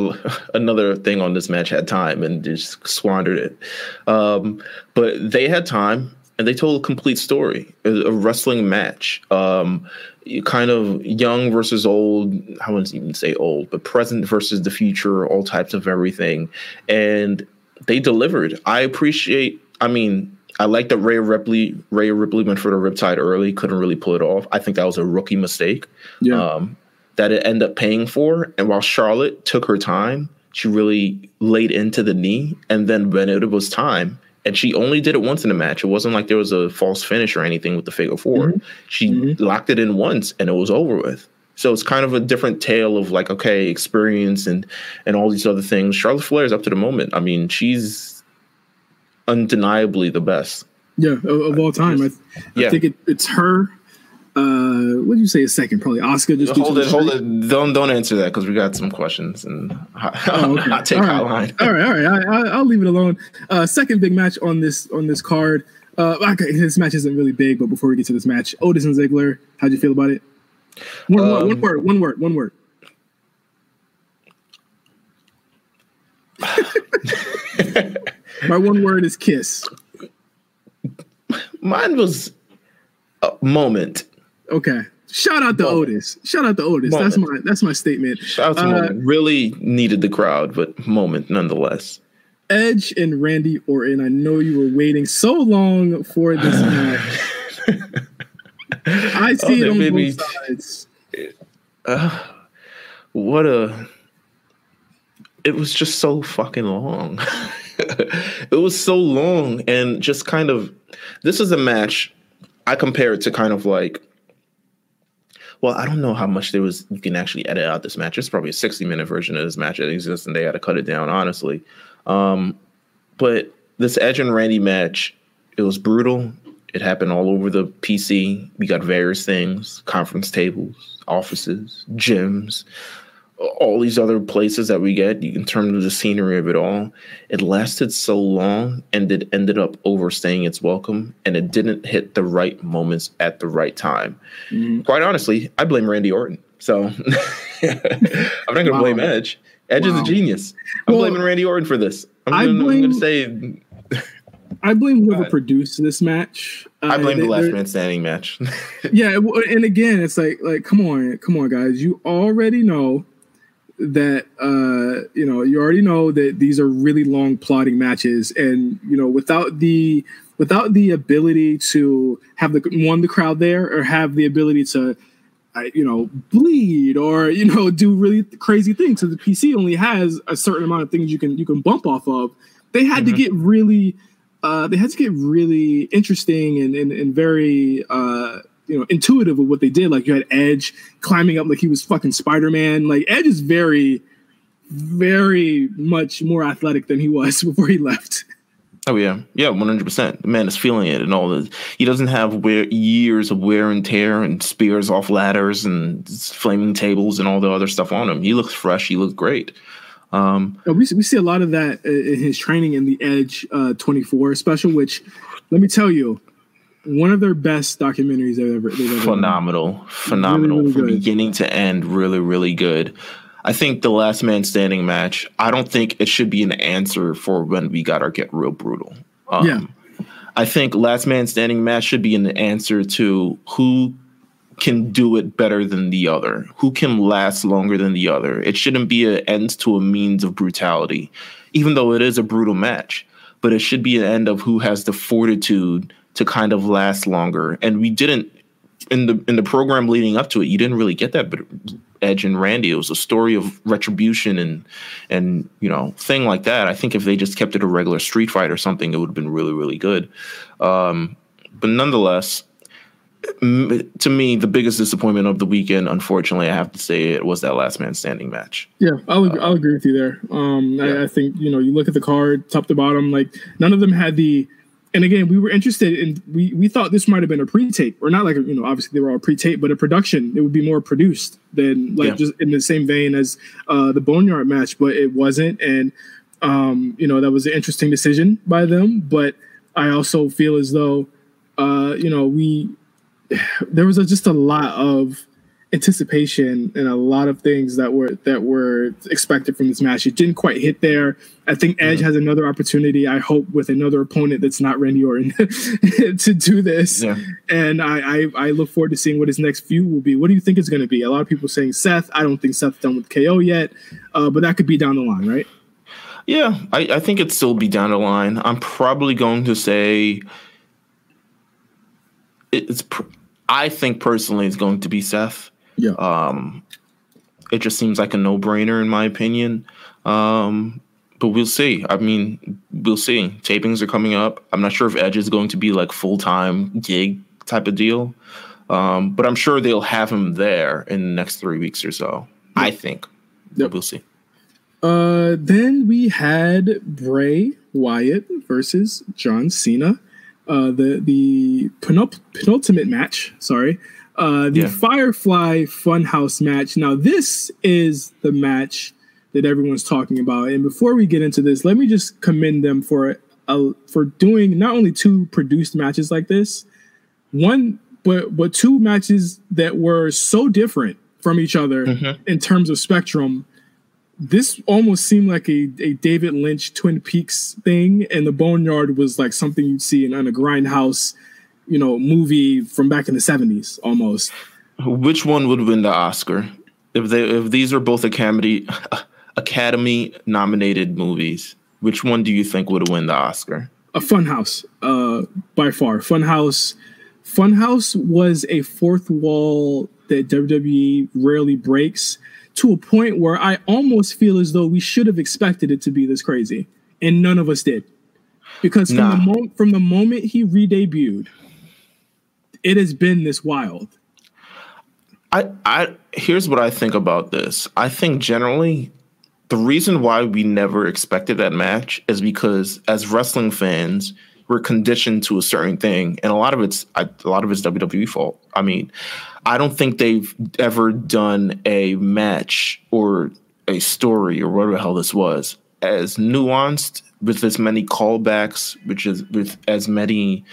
another thing on this match had time and just squandered it. Um, but they had time and they told a complete story, a, a wrestling match. Um, kind of young versus old. I wouldn't even say old, but present versus the future, all types of everything. And they delivered. I appreciate, I mean, I like that Ray Ripley, Rhea Ripley went for the Riptide early, couldn't really pull it off. I think that was a rookie mistake. Yeah. Um, that it ended up paying for. And while Charlotte took her time, she really laid into the knee. And then when it was time, and she only did it once in the match. It wasn't like there was a false finish or anything with the figure 4 Mm-hmm. She locked it in once and it was over with. So it's kind of a different tale of like, okay, experience and and all these other things. Charlotte Flair is up to the moment. I mean, she's undeniably the best. Yeah, of, of all time. I, I Yeah. think it, it's her. Uh, what did you say a second? Probably Oscar. Just Hold it, hold it. Don't don't answer that because we got some questions and Oh, okay. hot take all right. hotline. all right, all right. I, I, I'll leave it alone. Uh, second big match on this on this card. Uh, okay, this match isn't really big, but before we get to this match, Otis and Ziggler, how'd you feel about it? One, word, one Um, word, one word, one word. My one word is kiss. Mine was a moment. Okay. Shout out to Moment. Otis. Shout out to Otis. That's my that's my statement. Shout out to Uh, moment. Really needed the crowd, but moment nonetheless. Edge and Randy Orton. I know you were waiting so long for this match. I see it on both sides. What a it was just so fucking long. it was so long and just kind of this is a match I compare it to kind of like well, I don't know how much there was you can actually edit out this match. It's probably a 60 minute version of this match that exists and they had to cut it down, honestly. Um, but this Edge and Randy match, it was brutal. It happened all over the PC. We got various things, conference tables, offices, gyms, all these other places that we get in terms of the scenery of it all. It lasted so long and it ended up overstaying its welcome and it didn't hit the right moments at the right time. Quite honestly, I blame Randy Orton. So I'm not going to Wow. blame Edge. Edge is a genius. I'm Well, blaming Randy Orton for this. I'm I gonna, I'm blame- gonna say I blame whoever produced this match. I Uh, blame they- the last man standing match. Yeah, and again, it's like like come on, come on, guys. You already know that uh you know you already know that these are really long plotting matches, and you know without the without the ability to have the one the crowd there or have the ability to uh, you know bleed or you know do really crazy things. So the PC only has a certain amount of things you can you can bump off of. They had to get really uh, they had to get really interesting and, and, and very uh, you know intuitive with what they did. Like you had Edge climbing up like he was fucking Spider Man. Like Edge is very, very much more athletic than he was before he left. Oh yeah, yeah, one hundred percent. The man is feeling it and all this. He doesn't have wear, years of wear and tear and spears off ladders and flaming tables and all the other stuff on him. He looks fresh. He looks great. Um, Uh, we see, we see a lot of that in his training in the Edge uh, 24 special, which let me tell you, one of their best documentaries they've ever. They've ever done. phenomenal, phenomenal really from good. beginning to end. Really, really good. I think the last man standing match. I don't think it should be an answer for when we got our get real brutal. Um, Yeah. I think last man standing match should be an answer to who can do it better than the other, who can last longer than the other. It shouldn't be an end to a means of brutality, even though it is a brutal match. But it should be an end of who has the fortitude to kind of last longer. And we didn't in the in the program leading up to it. You didn't really get that, but Edge and Randy. It was a story of retribution and and you know thing like that. I think if they just kept it a regular street fight or something, it would have been really really good. Um, but nonetheless, m- to me, the biggest disappointment of the weekend, unfortunately, I have to say, it was that last man standing match. Yeah, I'll, ag- I'll agree with you there. Um, Yeah. I, I think you know you look at the card top to bottom, like none of them had the. And again, we were interested in we we thought this might have been a pre-tape or not like you know obviously they were all pre-tape, but a production. It would be more produced than like Yeah. just in the same vein as uh, the Boneyard match, but it wasn't. And Um, you know, that was an interesting decision by them, but I also feel as though, uh, you know, we there was a, just a lot of anticipation and a lot of things that were that were expected from this match. It didn't quite hit there. I think Edge mm-hmm. has another opportunity. I hope with another opponent that's not Randy Orton to do this. Yeah. And I, I, I look forward to seeing what his next feud will be. What do you think it's going to be? A lot of people saying Seth. I don't think Seth's done with KO yet, uh, but that could be down the line, right? Yeah, I, I think it'd still be down the line. I'm probably going to say it's. Pr- I think personally it's going to be Seth. Yeah. Um, it just seems like a no brainer in my opinion. Um, but we'll see. I mean, we'll see. Tapings are coming up. I'm not sure if Edge is going to be like full time gig type of deal. Um, but I'm sure they'll have him there in the next three weeks or so. Yep. I think. Yep. We'll see. Uh, then we had Bray Wyatt versus John Cena. Uh, the the penultimate match. Sorry, uh, the yeah. Firefly Funhouse match. Now, this is the match that everyone's talking about. And before we get into this, let me just commend them for uh, for doing not only two produced matches like this, one but but two matches that were so different from each other mm-hmm. in terms of spectrum. This almost seemed like a, a David Lynch Twin Peaks thing, and the Boneyard was like something you'd see in, in a grindhouse you know movie from back in the 70s almost. Which one would win the oscar? If they if these are both academy academy nominated movies which one do you think would win the oscar? A funhouse uh by far. Funhouse funhouse was a fourth wall that wwe rarely breaks to a point where i almost feel as though we should have expected it to be this crazy and none of us did. Because from nah. the moment from the moment he re-debuted it has been this wild. I I here's what I think about this. I think generally the reason why we never expected that match is because as wrestling fans, we're conditioned to a certain thing, and a lot of it's a lot of it's WWE fault. I mean, I don't think they've ever done a match or a story or whatever the hell this was as nuanced with as many callbacks, which is with as many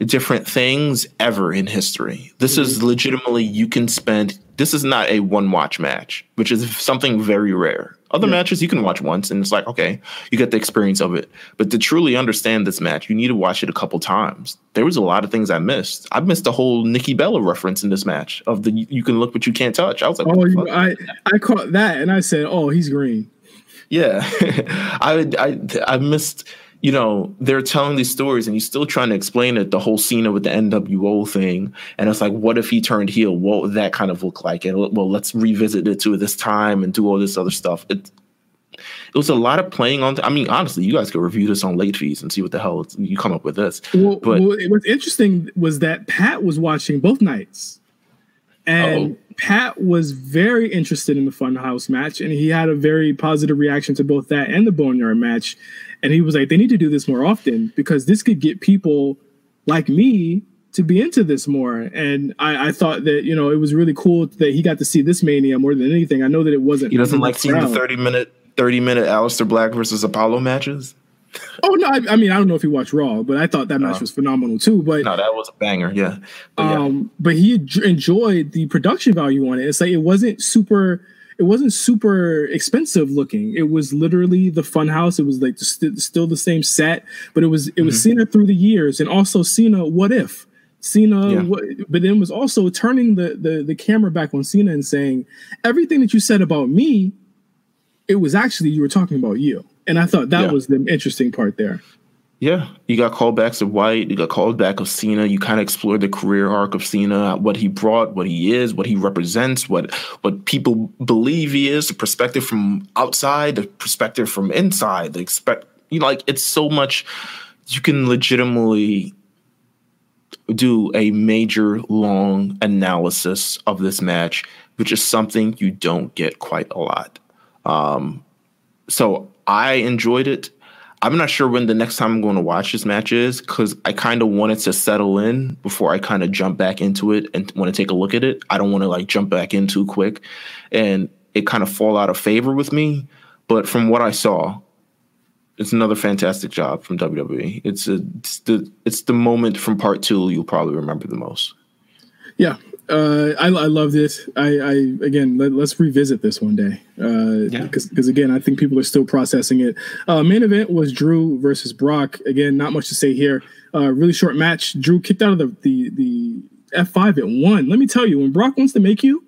different things ever in history. This mm-hmm. is legitimately you can spend this is not a one watch match, which is something very rare. Other yeah. matches you can watch once and it's like, okay, you get the experience of it. But to truly understand this match, you need to watch it a couple times. There was a lot of things I missed. I missed the whole Nikki Bella reference in this match of the you can look but you can't touch. I was like, oh, I I caught that and I said, oh, he's green. Yeah, I I I missed you know, they're telling these stories and he's still trying to explain it, the whole Cena with the NWO thing. And it's like, what if he turned heel? What would that kind of look like? And well, let's revisit it to this time and do all this other stuff. It, it was a lot of playing on. I mean, honestly, you guys could review this on late fees and see what the hell you come up with this. Well, but well, what's interesting was that Pat was watching both nights, and Uh-oh. Pat was very interested in the Funhouse match, and he had a very positive reaction to both that and the Boneyard match. And he was like, they need to do this more often because this could get people like me to be into this more. And I, I, thought that, you know, it was really cool that he got to see this mania more than anything. I know that it wasn't. He doesn't like seeing the 30 minute, 30 minute Aleister Black versus Apollo matches. oh no! I, I, mean, I don't know if he watched Raw, but I thought that match uh, was phenomenal too. But no, that was a banger. Yeah, but, yeah. um, but he enjoyed the production value on it. It's like it wasn't super it wasn't super expensive looking. It was literally the Funhouse. It was like st- still the same set, but it was it was mm-hmm. Cena through the years, and also Cena. What if Cena? Yeah. What, but then was also turning the, the the camera back on Cena and saying everything that you said about me. It was actually you were talking about you, and I thought that yeah. was the interesting part there. Yeah, you got callbacks of Wyatt, you got called back of Cena. You kind of explored the career arc of Cena, what he brought, what he is, what he represents, what what people believe he is, the perspective from outside, the perspective from inside. The expect you know, like it's so much. You can legitimately do a major long analysis of this match, which is something you don't get quite a lot. Um, so I enjoyed it. I'm not sure when the next time I'm going to watch this match is because I kind of wanted to settle in before I kind of jump back into it and want to take a look at it. I don't want to like jump back in too quick and it kind of fall out of favor with me. But from what I saw, it's another fantastic job from WWE. It's a it's the it's the moment from part two you'll probably remember the most. Yeah, uh, I, I love this. I, I again, let, us revisit this one day. Uh, Yeah. because again, I think people are still processing it. Uh, main event was Drew versus Brock. Again, not much to say here. Uh, really short match. Drew kicked out of the the the F five at one. Let me tell you, when Brock wants to make you,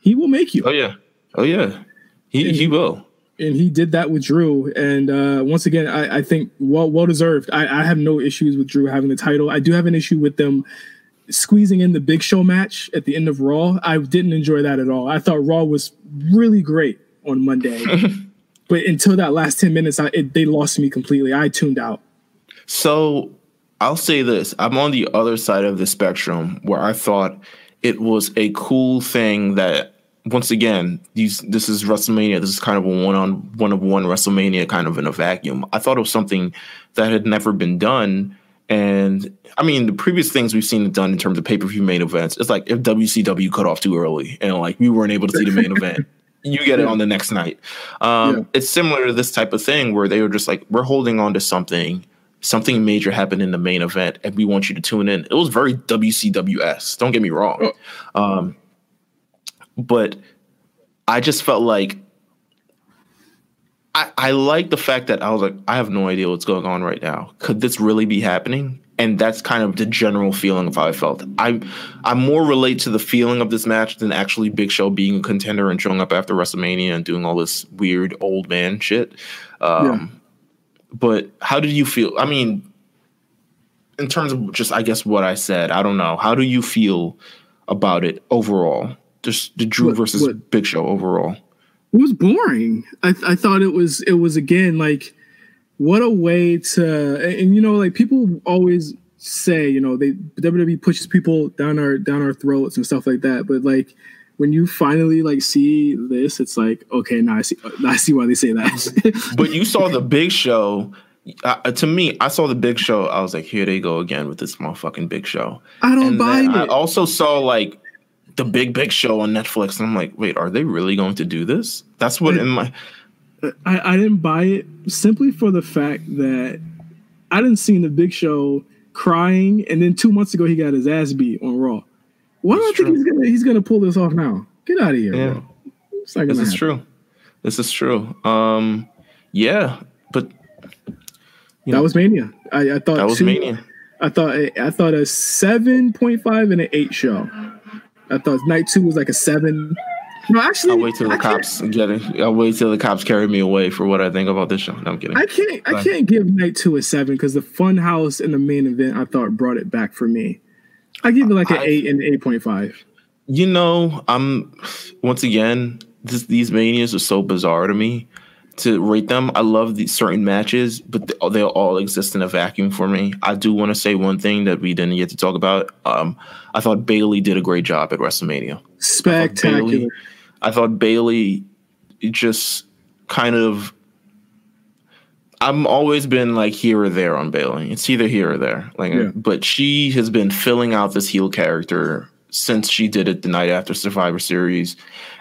he will make you. Oh yeah, oh yeah, he he will. and he did that with Drew. And uh, once again, I, I think well well deserved. I, I have no issues with Drew having the title. I do have an issue with them squeezing in the Big Show match at the end of Raw. I didn't enjoy that at all. I thought Raw was really great on Monday, but until that last ten minutes, I, it, they lost me completely. I tuned out. So I'll say this: I'm on the other side of the spectrum where I thought it was a cool thing that once again these this is WrestleMania. This is kind of a one on one of one WrestleMania, kind of in a vacuum. I thought it was something that had never been done. And I mean, the previous things we've seen it done in terms of pay per view main events, it's like if WCW cut off too early and like we weren't able to see the main event, you get it on the next night. Um, Yeah. It's similar to this type of thing where they were just like, we're holding on to something. Something major happened in the main event, and we want you to tune in. It was very WCWS. Don't get me wrong, um, but I just felt like I, I like the fact that I was like, I have no idea what's going on right now. Could this really be happening? And that's kind of the general feeling of how I felt. I I more relate to the feeling of this match than actually Big Show being a contender and showing up after WrestleMania and doing all this weird old man shit. Um, But how did you feel? I mean, in terms of just I guess what I said, I don't know. How do you feel about it overall? Just the Drew What- versus what- Big Show overall. It was boring. I, I thought it was it was again like what a way to and, and, you know like people always say you know they WWE pushes people down our down our throats and stuff like that but like when you finally like see this it's like okay now I see now I see why they say that but you saw the big show. Uh, to me, I saw the big show. I was like, here they go again with this motherfucking big show. I don't And buy it I also saw like the big big show on Netflix, and I'm like, wait, are they really going to do this? That's what in my I, I didn't buy it simply for the fact that I didn't see the Big Show crying, and then two months ago he got his ass beat on Raw. Why do I think true. he's gonna he's gonna pull this off now? Get out of here, Yeah. bro. It's not gonna This is true. This is true. Um, yeah, but That know, was Mania. I, I thought that was two- mania. I thought I thought a seven point five and an eight show. I thought night two was like a seven. No, actually, I'll wait till the I cops get it. I'll wait till the cops carry me away for what I think about this show. No, I'm kidding. I can't. I can't give night two a seven because the Fun House and the main event I thought brought it back for me. I give it like an I- eight and eight point five. You know, I'm once again. This, these manias are so bizarre to me to rate them. I love these certain matches, but they, all exist in a vacuum for me. I do want to say one thing that we didn't get to talk about. Um, I thought Bayley did a great job at WrestleMania. Spectacular. I thought Bayley just kind of. I'm always been like here or there on Bayley. It's either here or there. Like, Yeah. but she has been filling out this heel character since she did it the night after Survivor Series,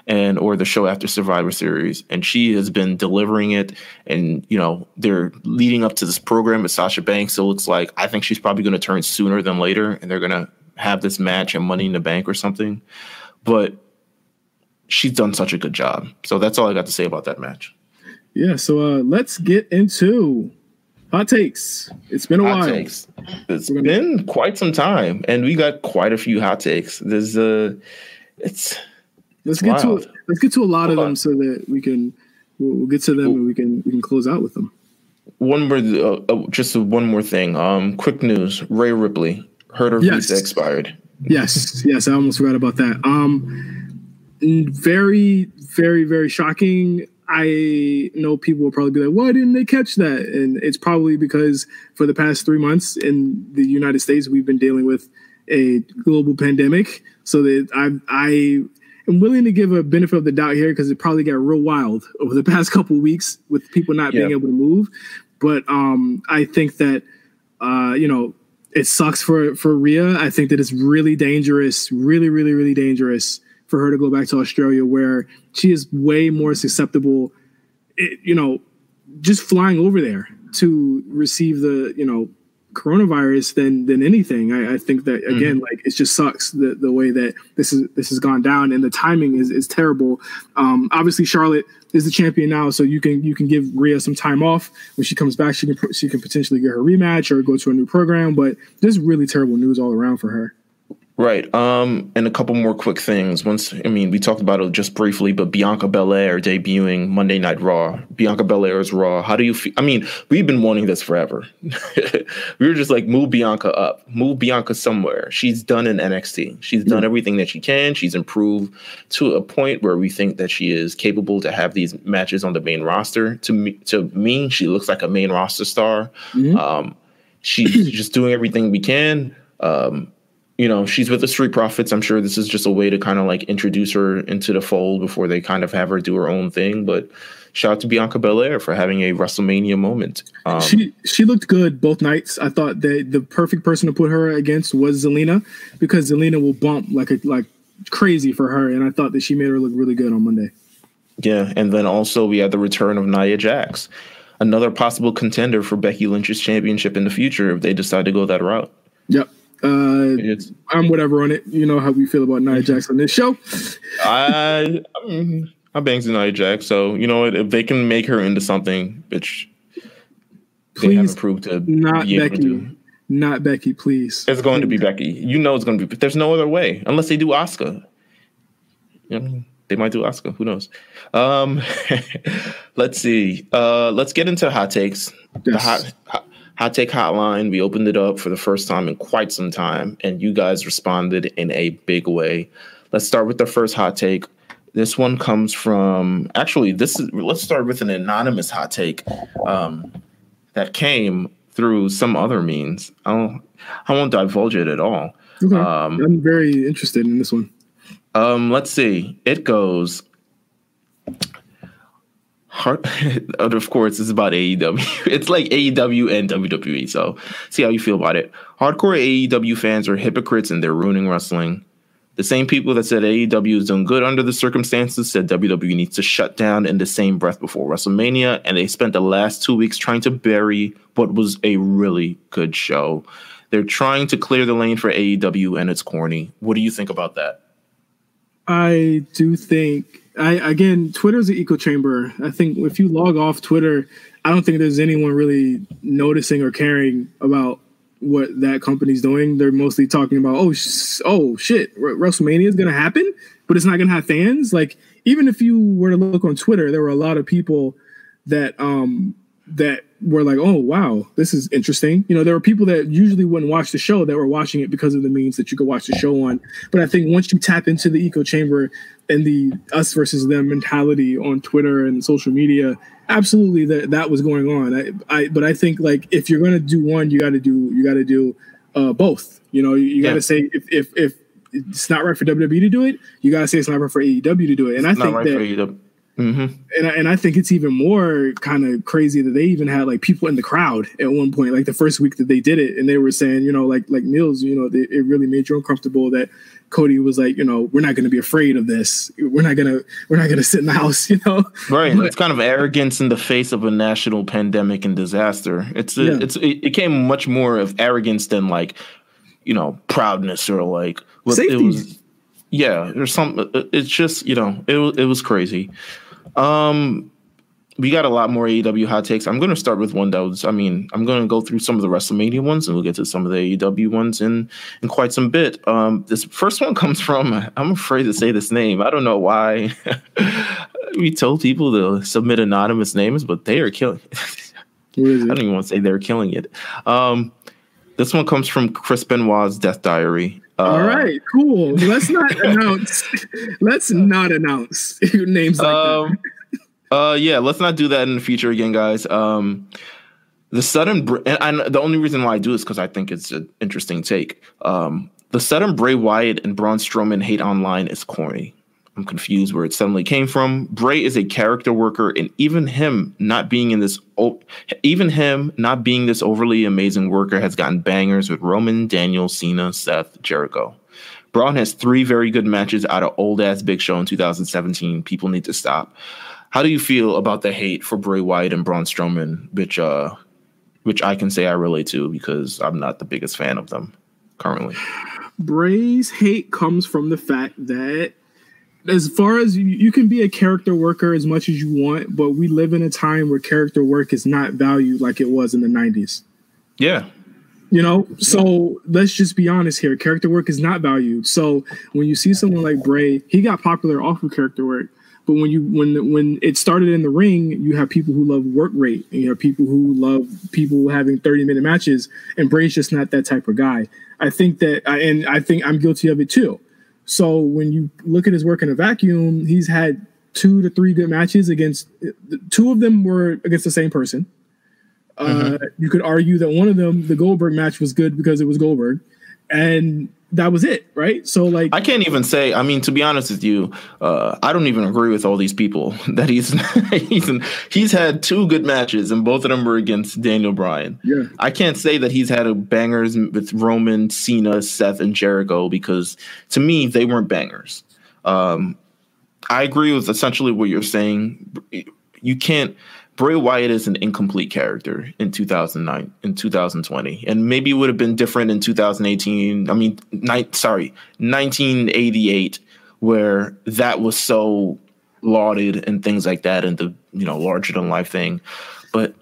and or the show after Survivor Series, and she has been delivering it. And you know they're leading up to this program with Sasha Banks. So it looks like I think she's probably going to turn sooner than later, and they're going to have this match and Money in the Bank or something. But she's done such a good job. So that's all I got to say about that match. Yeah. So uh, let's get into hot takes. It's been a Hot while. takes. It's gonna- been quite some time, and we got quite a few hot takes. There's uh it's Let's get wild. to let's get to a lot of them on. so that we can we'll, we'll get to them and we can we can close out with them. one more, uh, uh, just one more thing. Um, quick news: Ray Ripley, heard her Yes. visa expired. Yes, yes, I almost forgot about that. Um, very, very, very shocking. I know people will probably be like, "Why didn't they catch that?" And it's probably because for the past three months in the United States, we've been dealing with a global pandemic. So that I, I am willing to give a benefit of the doubt here because it probably got real wild over the past couple weeks with people not being able to move. But um, I think that uh, you know, it sucks for for Rhea. I think that it's really dangerous, really, really, really dangerous for her to go back to Australia, where she is way more susceptible. It, you know, just flying over there. to receive the you know coronavirus than than anything. I, I think that again, mm-hmm. like it just sucks the the way that this is this has gone down, and the timing is is terrible. Um, obviously, Charlotte is the champion now, so you can you can give Rhea some time off when she comes back. She can she can potentially get her rematch or go to a new program, but this is really terrible news all around for her. Right. Um, and a couple more quick things. Once, I mean, we talked about it just briefly, but Bianca Belair debuting Monday Night Raw. Bianca Belair's Raw. How do you feel? I mean, we've been wanting this forever. we were just like, move Bianca up, move Bianca somewhere. She's done in NXT. She's done everything that she can. She's improved to a point where we think that she is capable to have these matches on the main roster. To me, to me, she looks like a main roster star. Mm-hmm. Um, she's just doing everything we can. Um, you know, she's with the Street Profits. I'm sure this is just a way to kind of like introduce her into the fold before they kind of have her do her own thing. But shout out to Bianca Belair for having a WrestleMania moment. Um, she she looked good both nights. I thought that the perfect person to put her against was Zelina because Zelina will bump like a like crazy for her, and I thought that she made her look really good on Monday. Yeah, and then also we had the return of Nia Jax, another possible contender for Becky Lynch's championship in the future if they decide to go that route. Yep. Uh, I'm whatever on it. You know how we feel about Nia Jax on this show. I I, I bangs Nia Jax, so you know what? If they can make her into something, bitch, please they haven't proved to not Becky, not Becky, please. It's going to be Becky. You know it's going to be. There's no other way unless they do Asuka. You know, they might do Asuka. Who knows? Um, let's see. Uh, let's get into hot takes. Yes. The hot, hot Hot Take Hotline. We opened it up for the first time in quite some time, and you guys responded in a big way. Let's start with the first hot take. This one comes from actually, this is let's start with an anonymous hot take um, that came through some other means. I won't, I won't divulge it at all. Okay. Um, I'm very interested in this one. Um, let's see. It goes Hard, of course, it's about AEW. It's like AEW and WWE. So, see how you feel about it. Hardcore AEW fans are hypocrites and they're ruining wrestling. The same people that said AEW is doing good under the circumstances said WWE needs to shut down in the same breath before WrestleMania, and they spent the last two weeks trying to bury what was a really good show. They're trying to clear the lane for AEW, and it's corny. What do you think about that? I do think I again, Twitter's an echo chamber. I think if you log off Twitter, I don't think there's anyone really noticing or caring about what that company's doing. They're mostly talking about, oh, sh- oh shit, WrestleMania is gonna happen, but it's not gonna have fans. Like even if you were to look on Twitter, there were a lot of people that um that were like, oh wow, this is interesting. You know, there were people that usually wouldn't watch the show that were watching it because of the means that you could watch the show on. But I think once you tap into the echo chamber and the us versus them mentality on Twitter and social media, absolutely that that was going on. I, I but I think like if you're gonna do one, you got to do you got to do uh, both. You know, you, you got to say if if if it's not right for WWE to do it, you got to say it's not right for AEW to do it. And I think right that Mm-hmm. And, I, and I think it's even more kind of crazy that they even had like people in the crowd at one point, like the first week that they did it, and they were saying, you know, like like Meelz, you know, they, it really made you uncomfortable that Cody was like, you know, we're not going to be afraid of this. We're not gonna we're not gonna sit in the house, you know. Right. But, it's kind of arrogance in the face of a national pandemic and disaster. It's a, yeah. it's it, it came much more of arrogance than like, you know, proudness or like Safety. it was. Yeah, there's some. It's just you know, it was it was crazy. Um, we got a lot more AEW hot takes. I'm going to start with one that was, I mean, I'm going to go through some of the WrestleMania ones and we'll get to some of the AEW ones in, in quite some bit. Um, this first one comes from, I'm afraid to say this name. I don't know why we told people to submit anonymous names, but they are killing I don't even want to say they're killing it. Um, this one comes from Chris Benoit's Death Diary. Uh, All right, cool. Let's not announce. Let's not announce names like um, that. uh, yeah, let's not do that in the future again, guys. Um, the sudden, and, and the only reason why I do is because I think it's an interesting take. Um, the sudden Bray Wyatt and Braun Strowman hate online is corny. I'm confused where it suddenly came from. Bray is a character worker, and even him not being in this, even him not being this overly amazing worker has gotten bangers with Roman, Daniel, Cena, Seth, Jericho. Braun has three very good matches out of old ass Big Show in 2017. People need to stop. How do you feel about the hate for Bray Wyatt and Braun Strowman, which uh, which I can say I relate to because I'm not the biggest fan of them currently. Bray's hate comes from the fact that as far as you, you, can be a character worker as much as you want, but we live in a time where character work is not valued like it was in the 90s. Yeah. You know, so let's just be honest here. Character work is not valued. So when you see someone like Bray, he got popular off of character work. But when you when when it started in the ring, you have people who love work rate, and you have people who love people having thirty minute matches. And Bray's just not that type of guy. I think that, and I think I'm guilty of it too. So when you look at his work in a vacuum, he's had two to three good matches against. Two of them were against the same person. Uh, mm-hmm. you could argue that one of them, the Goldberg match, was good because it was Goldberg, and that was it, right? So like I can't even say. I mean, to be honest with you, uh, I don't even agree with all these people that he's he's he's had two good matches and both of them were against Daniel Bryan. Yeah, I can't say that he's had a bangers with Roman, Cena, Seth, and Jericho because to me they weren't bangers. Um, I agree with essentially what you're saying. You can't Bray Wyatt is an incomplete character in 2009, in 2020, and maybe it would have been different in 2018. I mean, ni- sorry, 1988, where that was so lauded and things like that, and the you know larger than life thing. But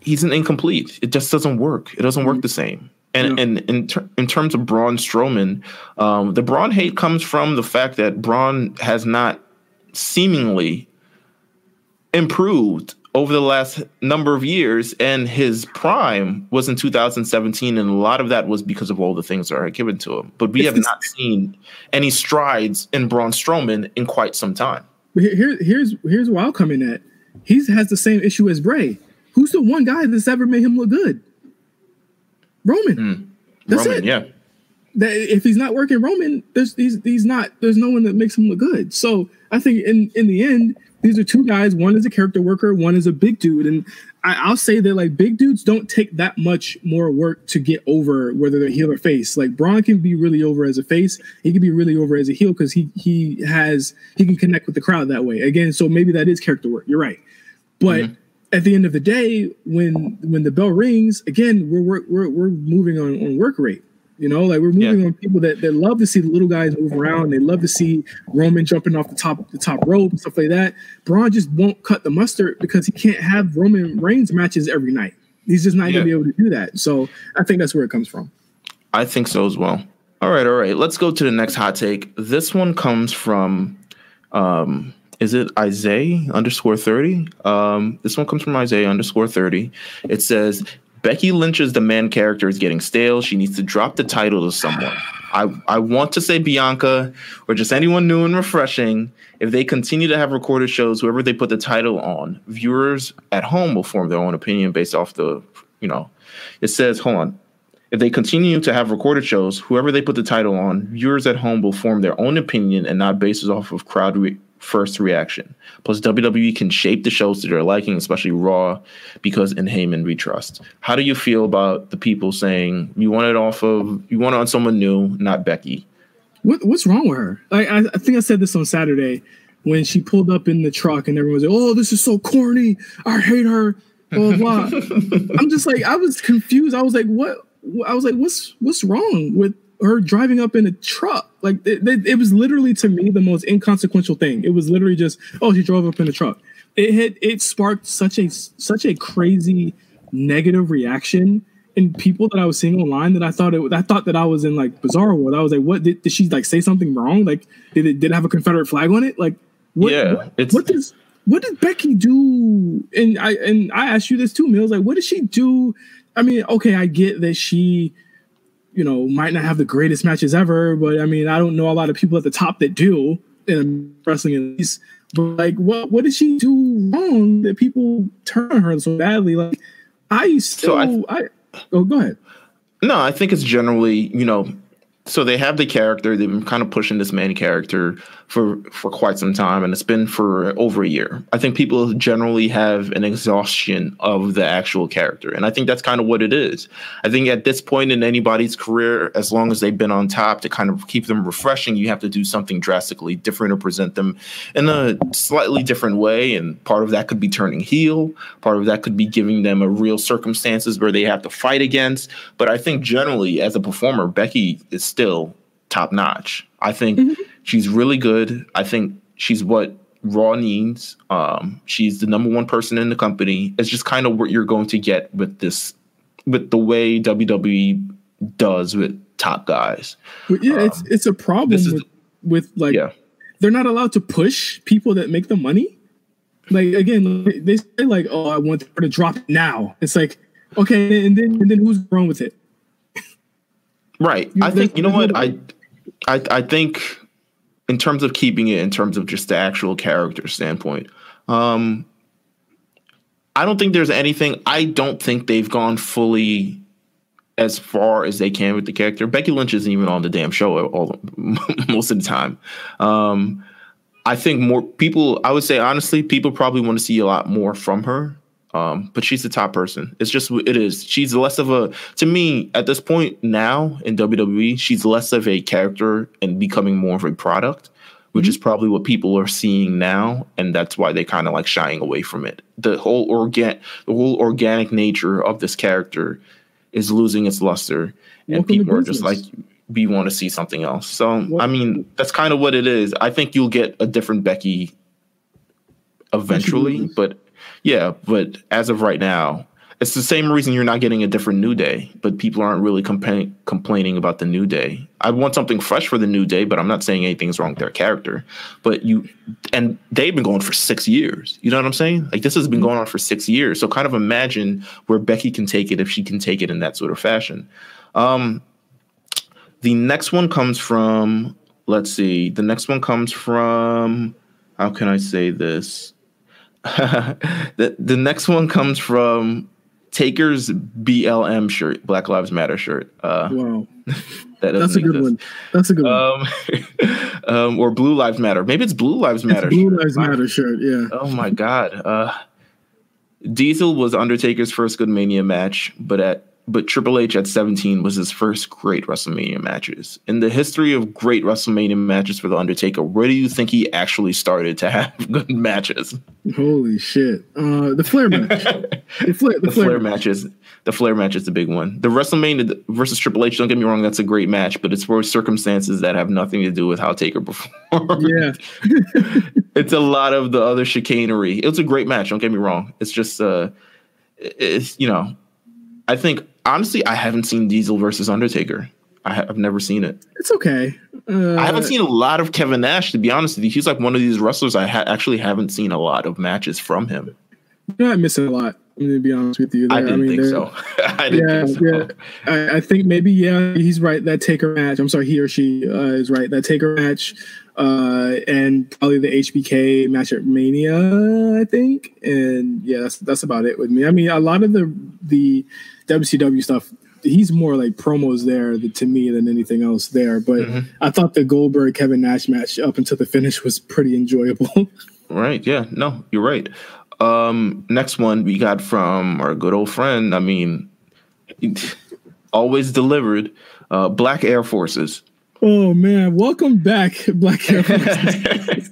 he's an incomplete. It just doesn't work. It doesn't work the same. And yeah. and in ter- in terms of Braun Strowman, um, the Braun hate comes from the fact that Braun has not seemingly improved over the last number of years, and his prime was in 2017, and a lot of that was because of all the things that are given to him. But we have not seen any strides in Braun Strowman in quite some time. Here, here's here's where I'll come in at. He has the same issue as Bray. Who's the one guy that's ever made him look good? Roman. Mm. That's Roman, it. Yeah. That if he's not working Roman, there's he's he's not. There's no one that makes him look good. So I think in in the end, these are two guys. One is a character worker, one is a big dude. And I, will say that like big dudes don't take that much more work to get over whether they're heel or face. Like Braun can be really over as a face. He can be really over as a heel because he he has he can connect with the crowd that way. Again, so maybe that is character work. You're right. But mm-hmm. at the end of the day, when when the bell rings, again, we're we're we're moving on on work rate. You know, like we're moving yeah. on people that, that love to see the little guys move around. They love to see Roman jumping off the top the top rope and stuff like that. Braun just won't cut the mustard because he can't have Roman Reigns matches every night. He's just not yeah. gonna be able to do that. So I think that's where it comes from. I think so as well. All right, all right. Let's go to the next hot take. This one comes from um is it Isaiah underscore 30? Um, this one comes from Isaiah underscore 30. It says, Becky Lynch's the man character is getting stale. She needs to drop the title to someone. I, I want to say Bianca or just anyone new and refreshing. If they continue to have recorded shows, whoever they put the title on, viewers at home will form their own opinion based off the, you know, it says, hold on. If they continue to have recorded shows, whoever they put the title on, viewers at home will form their own opinion and not based off of crowd re- first reaction. Plus, WWE can shape the shows to their liking, especially Raw, because in Heyman we trust. How do you feel about the people saying you want it off of you want it on someone new, not Becky? What, what's wrong with her? Like, I, I think I said this on Saturday when she pulled up in the truck and everyone was like, "Oh, this is so corny. I hate her." Blah blah. I'm just like, I was confused. I was like, "What?" I was like, "What's what's wrong with her driving up in a truck. Like it, it, it, was literally to me the most inconsequential thing. It was literally just, oh, she drove up in a truck. It had it sparked such a such a crazy negative reaction in people that I was seeing online that I thought it I thought that I was in like bizarre world. I was like, what did, did she like say something wrong? Like did it did it have a Confederate flag on it? Like what, yeah, what, what does what did Becky do? And I and I asked you this too, Meelz. Like, what did she do? I mean, okay, I get that she you know, might not have the greatest matches ever, but I mean, I don't know a lot of people at the top that do in wrestling at least. But like, what what did she do wrong that people turn on her so badly? Like, I still, so I, I oh, go ahead. No, I think it's generally, you know, so they have the character. They've been kind of pushing this main character for for quite some time, and it's been for over a year. I think people generally have an exhaustion of the actual character, and I think that's kind of what it is. I think at this point in anybody's career, as long as they've been on top, to kind of keep them refreshing, you have to do something drastically different or present them in a slightly different way. And part of that could be turning heel. Part of that could be giving them a real circumstances where they have to fight against. But I think generally, as a performer, Becky is still top notch. I think mm-hmm. she's really good. I think she's what Raw needs. Um, she's the number one person in the company. It's just kind of what you're going to get with this, with the way WWE does with top guys. Well, yeah, um, it's it's a problem with, the, with like yeah. they're not allowed to push people that make the money. Like again, they say like, "Oh, I want her to drop now." It's like, okay, and then and then who's wrong with it? Right. I think you know what I I, I think in terms of keeping it in terms of just the actual character standpoint, um, I don't think there's anything. I don't think they've gone fully as far as they can with the character. Becky Lynch isn't even on the damn show all most of the time. Um, I think more people. I would say honestly, people probably want to see a lot more from her. Um, but she's the top person. It's just it is. She's less of a to me at this point now in WWE. She's less of a character and becoming more of a product, which mm-hmm. is probably what people are seeing now, and that's why they kind of like shying away from it. The whole organ, the whole organic nature of this character is losing its luster, and people are just like, we want to see something else. So what? I mean, that's kind of what it is. I think you'll get a different Becky eventually, but yeah, but as of right now, it's the same reason you're not getting a different New Day, but people aren't really compla- complaining about the New Day. I want something fresh for the New Day, but I'm not saying anything's wrong with their character. But you, and they've been going for six years. You know what I'm saying? Like this has been going on for six years. So kind of imagine where Becky can take it if she can take it in that sort of fashion. Um, the next one comes from, let's see, the next one comes from, how can I say this? the the next one comes from Taker's BLM shirt, Black Lives Matter shirt. Uh, wow, that that's a good exist. one. That's a good um, one. um, or Blue Lives Matter. Maybe it's Blue Lives Matter. It's Blue Lives Matter shirt. Yeah. Oh my God. Uh, Diesel was Undertaker's first good Mania match, but at but Triple H at 17 was his first great WrestleMania matches. In the history of great WrestleMania matches for The Undertaker, where do you think he actually started to have good matches? Holy shit. Uh, the Flair match. the, Flair, the, the Flair, Flair matches. The Flair match is the big one. The WrestleMania versus Triple H, don't get me wrong, that's a great match, but it's for circumstances that have nothing to do with how Taker performed. Yeah. it's a lot of the other chicanery. It's a great match, don't get me wrong. It's just, uh, it's, you know, I think honestly, I haven't seen Diesel versus Undertaker. I have never seen it. It's okay. Uh, I haven't seen a lot of Kevin Nash, to be honest with you. He's like one of these wrestlers I ha- actually haven't seen a lot of matches from him. You're not missing a lot. I'm to be honest with you. There. I didn't I mean, think so. I didn't yeah, think so. Yeah. I, I, think maybe yeah, he's right. That Taker match. I'm sorry, he or she uh, is right. That Taker match, uh, and probably the HBK match at Mania. I think, and yeah, that's that's about it with me. I mean, a lot of the the WCW stuff, he's more like promos there to me than anything else there. But mm-hmm. I thought the Goldberg Kevin Nash match up until the finish was pretty enjoyable. right. Yeah. No, you're right. Um, next one we got from our good old friend. I mean, always delivered. Uh, Black Air Forces. Oh man, welcome back, Black Air Forces.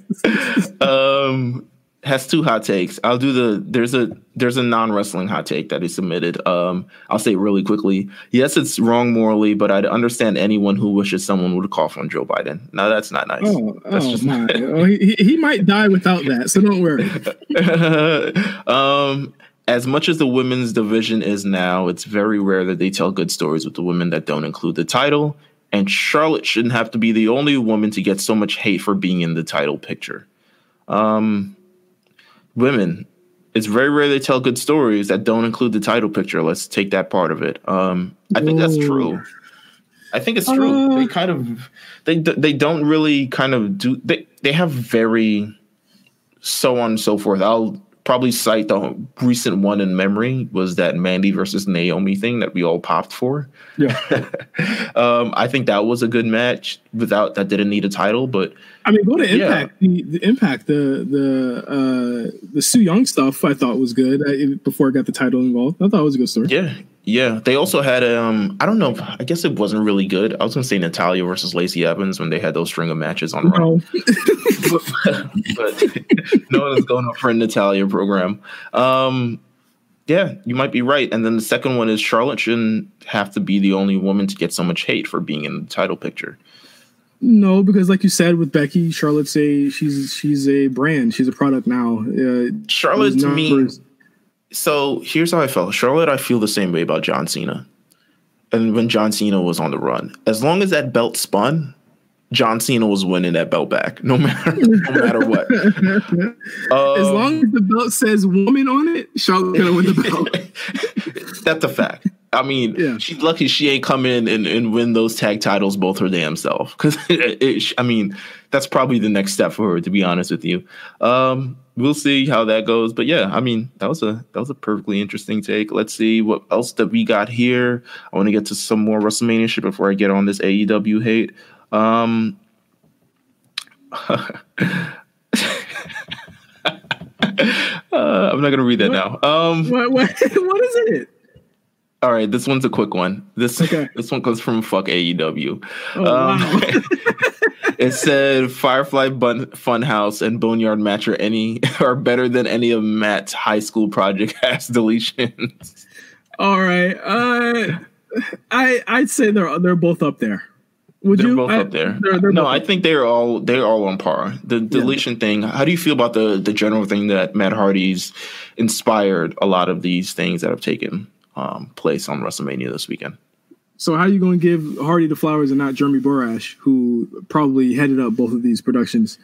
um, has two hot takes. I'll do the there's a there's a non wrestling hot take that he submitted. Um, I'll say it really quickly. Yes, it's wrong morally, but I'd understand anyone who wishes someone would cough on Joe Biden. No, that's not nice. Oh, that's oh my! oh, he, he might die without that, so don't worry. um, as much as the women's division is now, it's very rare that they tell good stories with the women that don't include the title. And Charlotte shouldn't have to be the only woman to get so much hate for being in the title picture. Um, women, it's very rare they tell good stories that don't include the title picture. Let's take that part of it. Um, I think that's true. I think it's true. Uh, they kind of they they don't really kind of do they they have very so on and so forth. I'll probably cite the recent one in memory was that Mandy versus Naomi thing that we all popped for. Yeah. um, I think that was a good match without that didn't need a title, but I mean, go to Impact. Yeah. The, the, Impact, the the uh, the Su Yung stuff, I thought was good I, before I got the title involved. I thought it was a good story. Yeah, yeah. They also had um, I don't know. I guess it wasn't really good. I was gonna say Natalya versus Lacey Evans when they had those string of matches on. No. but, but no one is going up for a Natalya program. Um, yeah, you might be right. And then the second one is Charlotte shouldn't have to be the only woman to get so much hate for being in the title picture. No, because like you said with Becky, Charlotte's a she's she's a brand. She's a product now. Uh, Charlotte to me. So here's how I felt. Charlotte, I feel the same way about John Cena. And when John Cena was on the run, as long as that belt spun, John Cena was winning that belt back, no matter no matter what. um, as long as the belt says "woman" on it, Charlotte's gonna win the belt. That's a fact. I mean, yeah. she's lucky she ain't come in and, and win those tag titles both her damn self. Because I mean, that's probably the next step for her. To be honest with you, um, we'll see how that goes. But yeah, I mean, that was a that was a perfectly interesting take. Let's see what else that we got here. I want to get to some more WrestleMania shit before I get on this AEW hate. Um, uh, I'm not gonna read that what? now. Um, what, what, what is it? All right, this one's a quick one. This okay. this one comes from fuck AEW. Oh, um, wow. it said Firefly Bun- Funhouse and Boneyard Match are any are better than any of Matt's high school project ass deletions. All right, uh, I I'd say they're they're both up there. Would they're you? both I, up there. They're, they're no, I think they're all they're all on par. The deletion yeah. thing. How do you feel about the the general thing that Matt Hardy's inspired a lot of these things that have taken um, place on WrestleMania this weekend? So how are you going to give Hardy the flowers and not Jeremy Borash, who probably headed up both of these productions?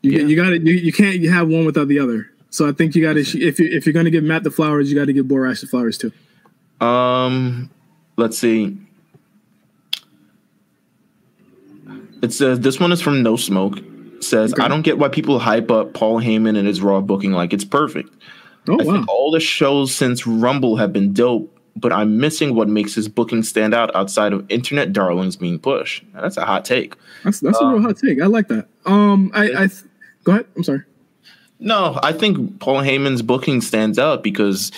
You, yeah. you got to you, you can't you have one without the other. So I think you got to if you if you're going to give Matt the flowers, you got to give Borash the flowers too. Um, let's see. It says this one is from No Smoke. It says okay. I don't get why people hype up Paul Heyman and his Raw booking like it's perfect. Oh, I wow. think all the shows since Rumble have been dope, but I'm missing what makes his booking stand out outside of internet darlings being pushed. Now, that's a hot take. That's that's a real hot take. I like that. Um, I, I th- go ahead. I'm sorry. No, I think Paul Heyman's booking stands out because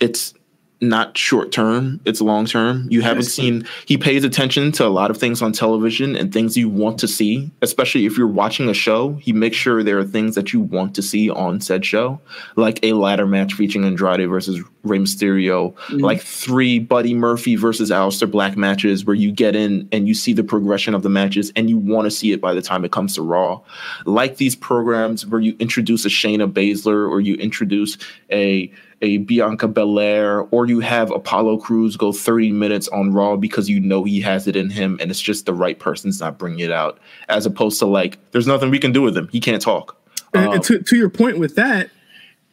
it's not short term, it's long term. You haven't seen he pays attention to a lot of things on television and things you want to see, especially if you're watching a show. He makes sure there are things that you want to see on said show, like a ladder match featuring Andrade versus Rey Mysterio, mm-hmm. like three Buddy Murphy versus Aleister Black matches where you get in and you see the progression of the matches and you want to see it by the time it comes to Raw. Like these programs where you introduce a Shayna Baszler or you introduce a a Bianca Belair, or you have Apollo Crews go 30 minutes on Raw because you know he has it in him and it's just the right person's not bringing it out, as opposed to like, there's nothing we can do with him. He can't talk. Um, and to, to your point with that,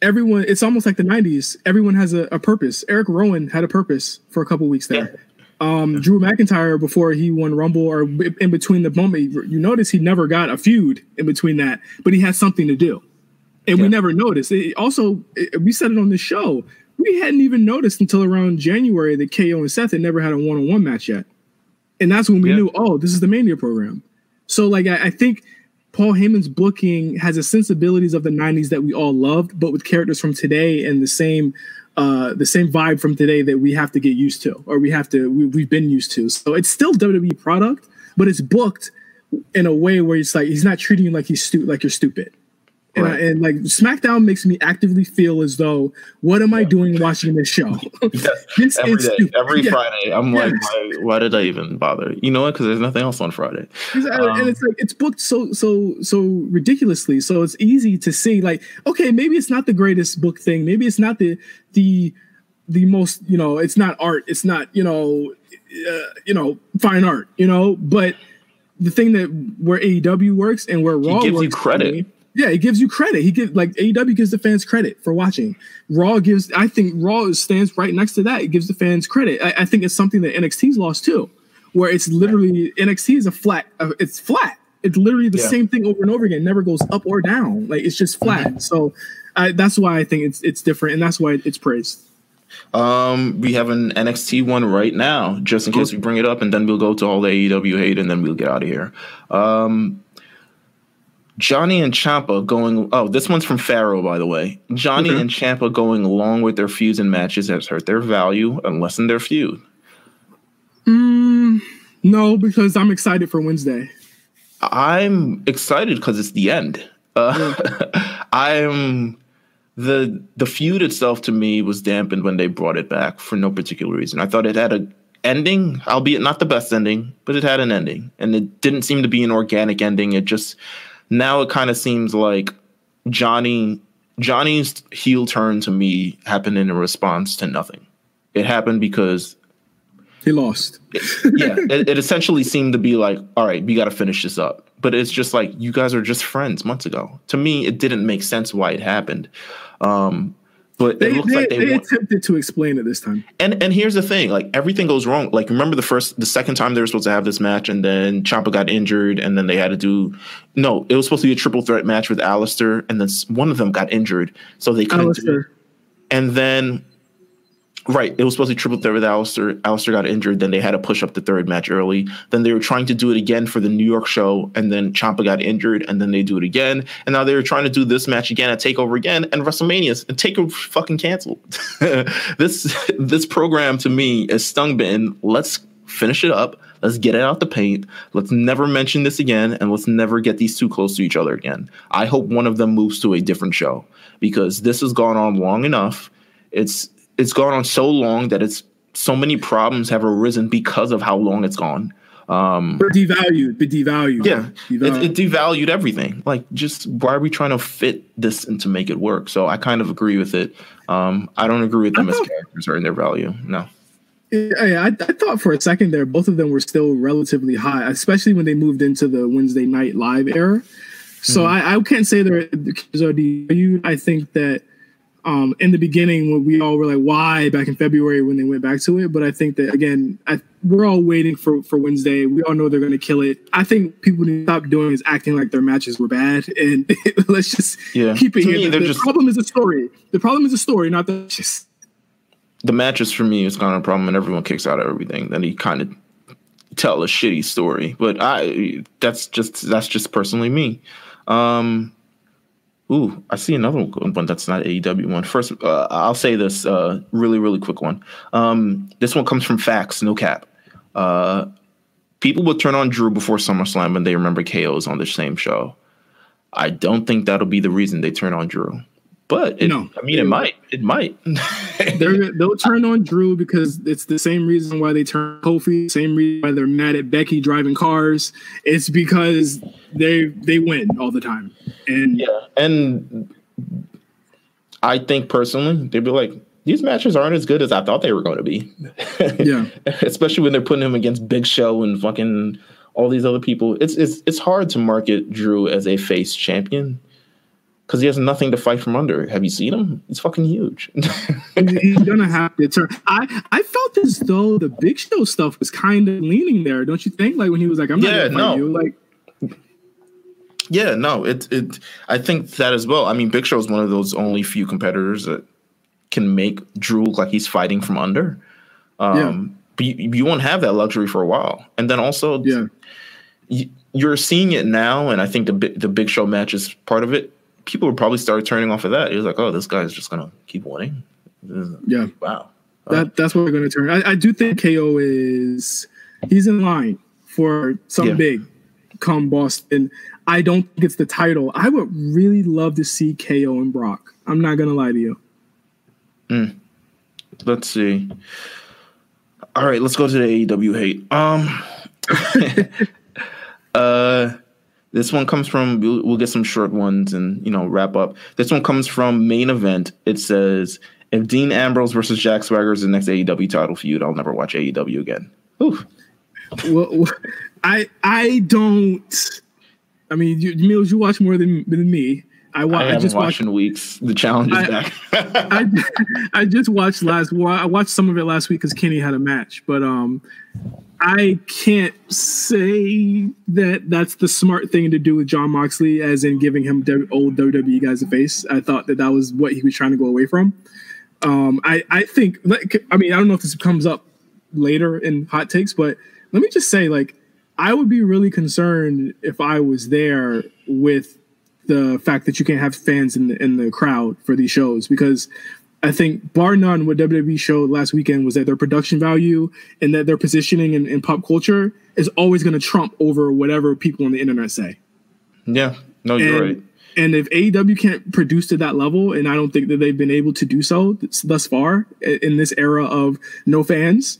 everyone, it's almost like the 90s. Everyone has a, a purpose. Erick Rowan had a purpose for a couple weeks there. Yeah. Um, Drew McIntyre before he won Rumble or in between the moment, you notice he never got a feud in between that, but he had something to do and yeah. we never noticed. It also, it, we said it on the show. We hadn't even noticed until around January that KO and Seth had never had a one on one match yet, and that's when we yeah. knew, oh, this is the Mania program. So, like, I, I think Paul Heyman's booking has the sensibilities of the '90s that we all loved, but with characters from today and the same. Uh, the same vibe from today that we have to get used to, or we have to, we, we've been used to. So it's still WWE product, but it's booked in a way where it's like he's not treating you like he's stu- like you're stupid. And, right. I, and, like SmackDown makes me actively feel as though, what am yeah. I doing watching this show? this every day, every yeah. Friday, I'm like, why, why, did I even bother? You know what? Because there's nothing else on Friday, um, and it's like it's booked so so so ridiculously. So it's easy to see, like, okay, maybe it's not the greatest book thing. Maybe it's not the the the most you know. It's not art. It's not you know uh, you know fine art. You know, but the thing that where AEW works and where Raw gives works, you credit. Yeah, it gives you credit. He gives like AEW gives the fans credit for watching. Raw gives, I think Raw stands right next to that. It gives the fans credit. I, I think it's something that NXT's lost too, where it's literally NXT is a flat. Uh, it's flat. It's literally the Yeah. same thing over and over again. It never goes up or down. Like it's just flat. Mm-hmm. So I, that's why I think it's it's different, and that's why it's praised. Um, we have an NXT one right now, just in case we bring it up, and then we'll go to all the AEW hate, and then we'll get out of here. Um, Johnny and Ciampa going. Oh, this one's from Pharaoh, by the way. Johnny Okay. and Ciampa going along with their feuds and matches has hurt their value and lessened their feud. Mm, no, because I'm excited for Wednesday. I'm excited because it's the end. Uh, I'm the the feud itself to me was dampened when they brought it back for no particular reason. I thought it had a ending, albeit not the best ending, but it had an ending, and it didn't seem to be an organic ending. It just now it kind of seems like Johnny Johnny's heel turn to me happened in response to nothing. It happened because He lost. yeah, it, it essentially seemed to be like, all right, we got to finish this up. But it's just like you guys are just friends months ago. To me, it didn't make sense why it happened. Um, but They, it looks they, like they, they attempted to explain it this time. And and here's the thing, like everything goes wrong. Like remember the first, the second time they were supposed to have this match, and then Ciampa got injured, and then they had to do. No, it was supposed to be a triple threat match with Aleister, and then one of them got injured, so they couldn't. do it. Aleister. And then, right, it was supposed to be triple threat with Aleister. Aleister got injured. Then they had to push up the third match early. Then they were trying to do it again for the New York show. And then Ciampa got injured. And then they do it again. And now they were trying to do this match again at Takeover again and WrestleMania. And Takeover fucking canceled. this this program to me is stung bitten. Let's finish it up. Let's get it out the paint. Let's never mention this again, and let's never get these two close to each other again. I hope one of them moves to a different show because this has gone on long enough. It's it's gone on so long that it's so many problems have arisen because of how long it's gone. Um, We're devalued. But devalued. yeah, it, Devalued. it devalued everything. Like, just why are we trying to fit this and to make it work? So I kind of agree with it. Um, I don't agree with them I as characters or in their value. No. Yeah, I, I thought for a second there, both of them were still relatively high, especially when they moved into the Wednesday night live era. So I, I can't say they're are devalued. I think that um, in the beginning, when we all were like, "Why?" back in February when they went back to it, but I think that again, I, we're all waiting for for Wednesday. We all know they're going to kill it. I think people need to stop doing is acting like their matches were bad, and let's just Yeah. keep it To here. me, The, the just- problem is the story. The problem is the story, not the just. the matches for me is kind of a problem and everyone kicks out of everything then he kind of tell a shitty story but i that's just that's just personally me um ooh i see another one that's not aew one. First uh, i'll say this uh really really quick one. Um this one comes from facts no cap. Uh people will turn on drew before summerslam when they remember ko's on the same show. I don't think that'll be the reason they turn on drew but it, No. i mean it might it might They're, they'll turn on Drew because it's the same reason why they turn Kofi, same reason why they're mad at Becky driving cars. It's because they they win all the time. And Yeah, and I think personally, they'd be like, these matches aren't as good as I thought they were going to be. Yeah. especially when they're putting him against Big Show and fucking all these other people. It's it's it's hard to market Drew as a face champion because he has nothing to fight from under. Have you seen him? He's fucking huge. he's gonna have to turn. I I felt as though the Big Show stuff was kind of leaning there, don't you think? Like when he was like, "I'm not Yeah, gonna fight no. you." Like yeah, no, it it. I think that as well. I mean, Big Show is one of those only few competitors that can make Drew look like he's fighting from under. Um, But you, you won't have that luxury for a while. And then also, yeah, y- you're seeing it now, and I think the the Big Show match is part of it. People would probably start turning off of that. He was like, oh, this guy's just gonna keep winning. yeah. Wow. That that's what we're gonna turn. I, I do think KO is he's in line for something Yeah. big come Boston. I don't think it's the title. I would really love to see KO and Brock. I'm not gonna lie to you. Let's see. All right, let's go to the AEW hate. Um, uh, this one comes from. We'll, we'll get some short ones and you know wrap up. This one comes from main event. It says if Dean Ambrose versus Jack Swagger is the next AEW title feud, I'll never watch AEW again. Ooh. well, I I don't. I mean, you, Meelz, you watch more than than me. I, wa- I, I just watched watched. in weeks. The challenge is I- back. I, I just watched last. Well, I watched some of it last week because Kenny had a match, but um, I can't say that that's the smart thing to do with Jon Moxley, as in giving him old WWE guys a face. I thought that that was what he was trying to go away from. Um, I I think. like, I mean, I don't know if this comes up later in hot takes, but let me just say, like, I would be really concerned if I was there with the fact that you can't have fans in the in the crowd for these shows because I think bar none what WWE showed last weekend was that their production value and that their positioning in, in pop culture is always going to trump over whatever people on the internet say. yeah, no, you're And, right. and if AEW can't produce to that level, and I don't think that they've been able to do so thus far in this era of no fans,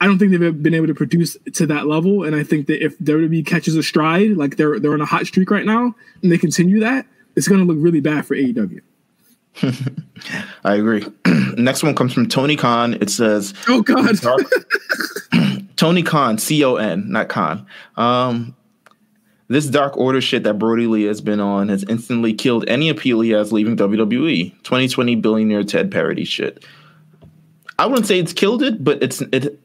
I don't think they've been able to produce to that level. And I think that if WWE catches a stride, like they're they're on a hot streak right now, and they continue that, it's going to look really bad for AEW. I agree. Next one comes from Tony Khan. It says, Oh God! Tony Khan, C O N, not Khan. Um, this Dark Order shit that Brodie Lee has been on has instantly killed any appeal he has leaving WWE. 2020 billionaire Ted parody shit. I wouldn't say it's killed it, but it's it.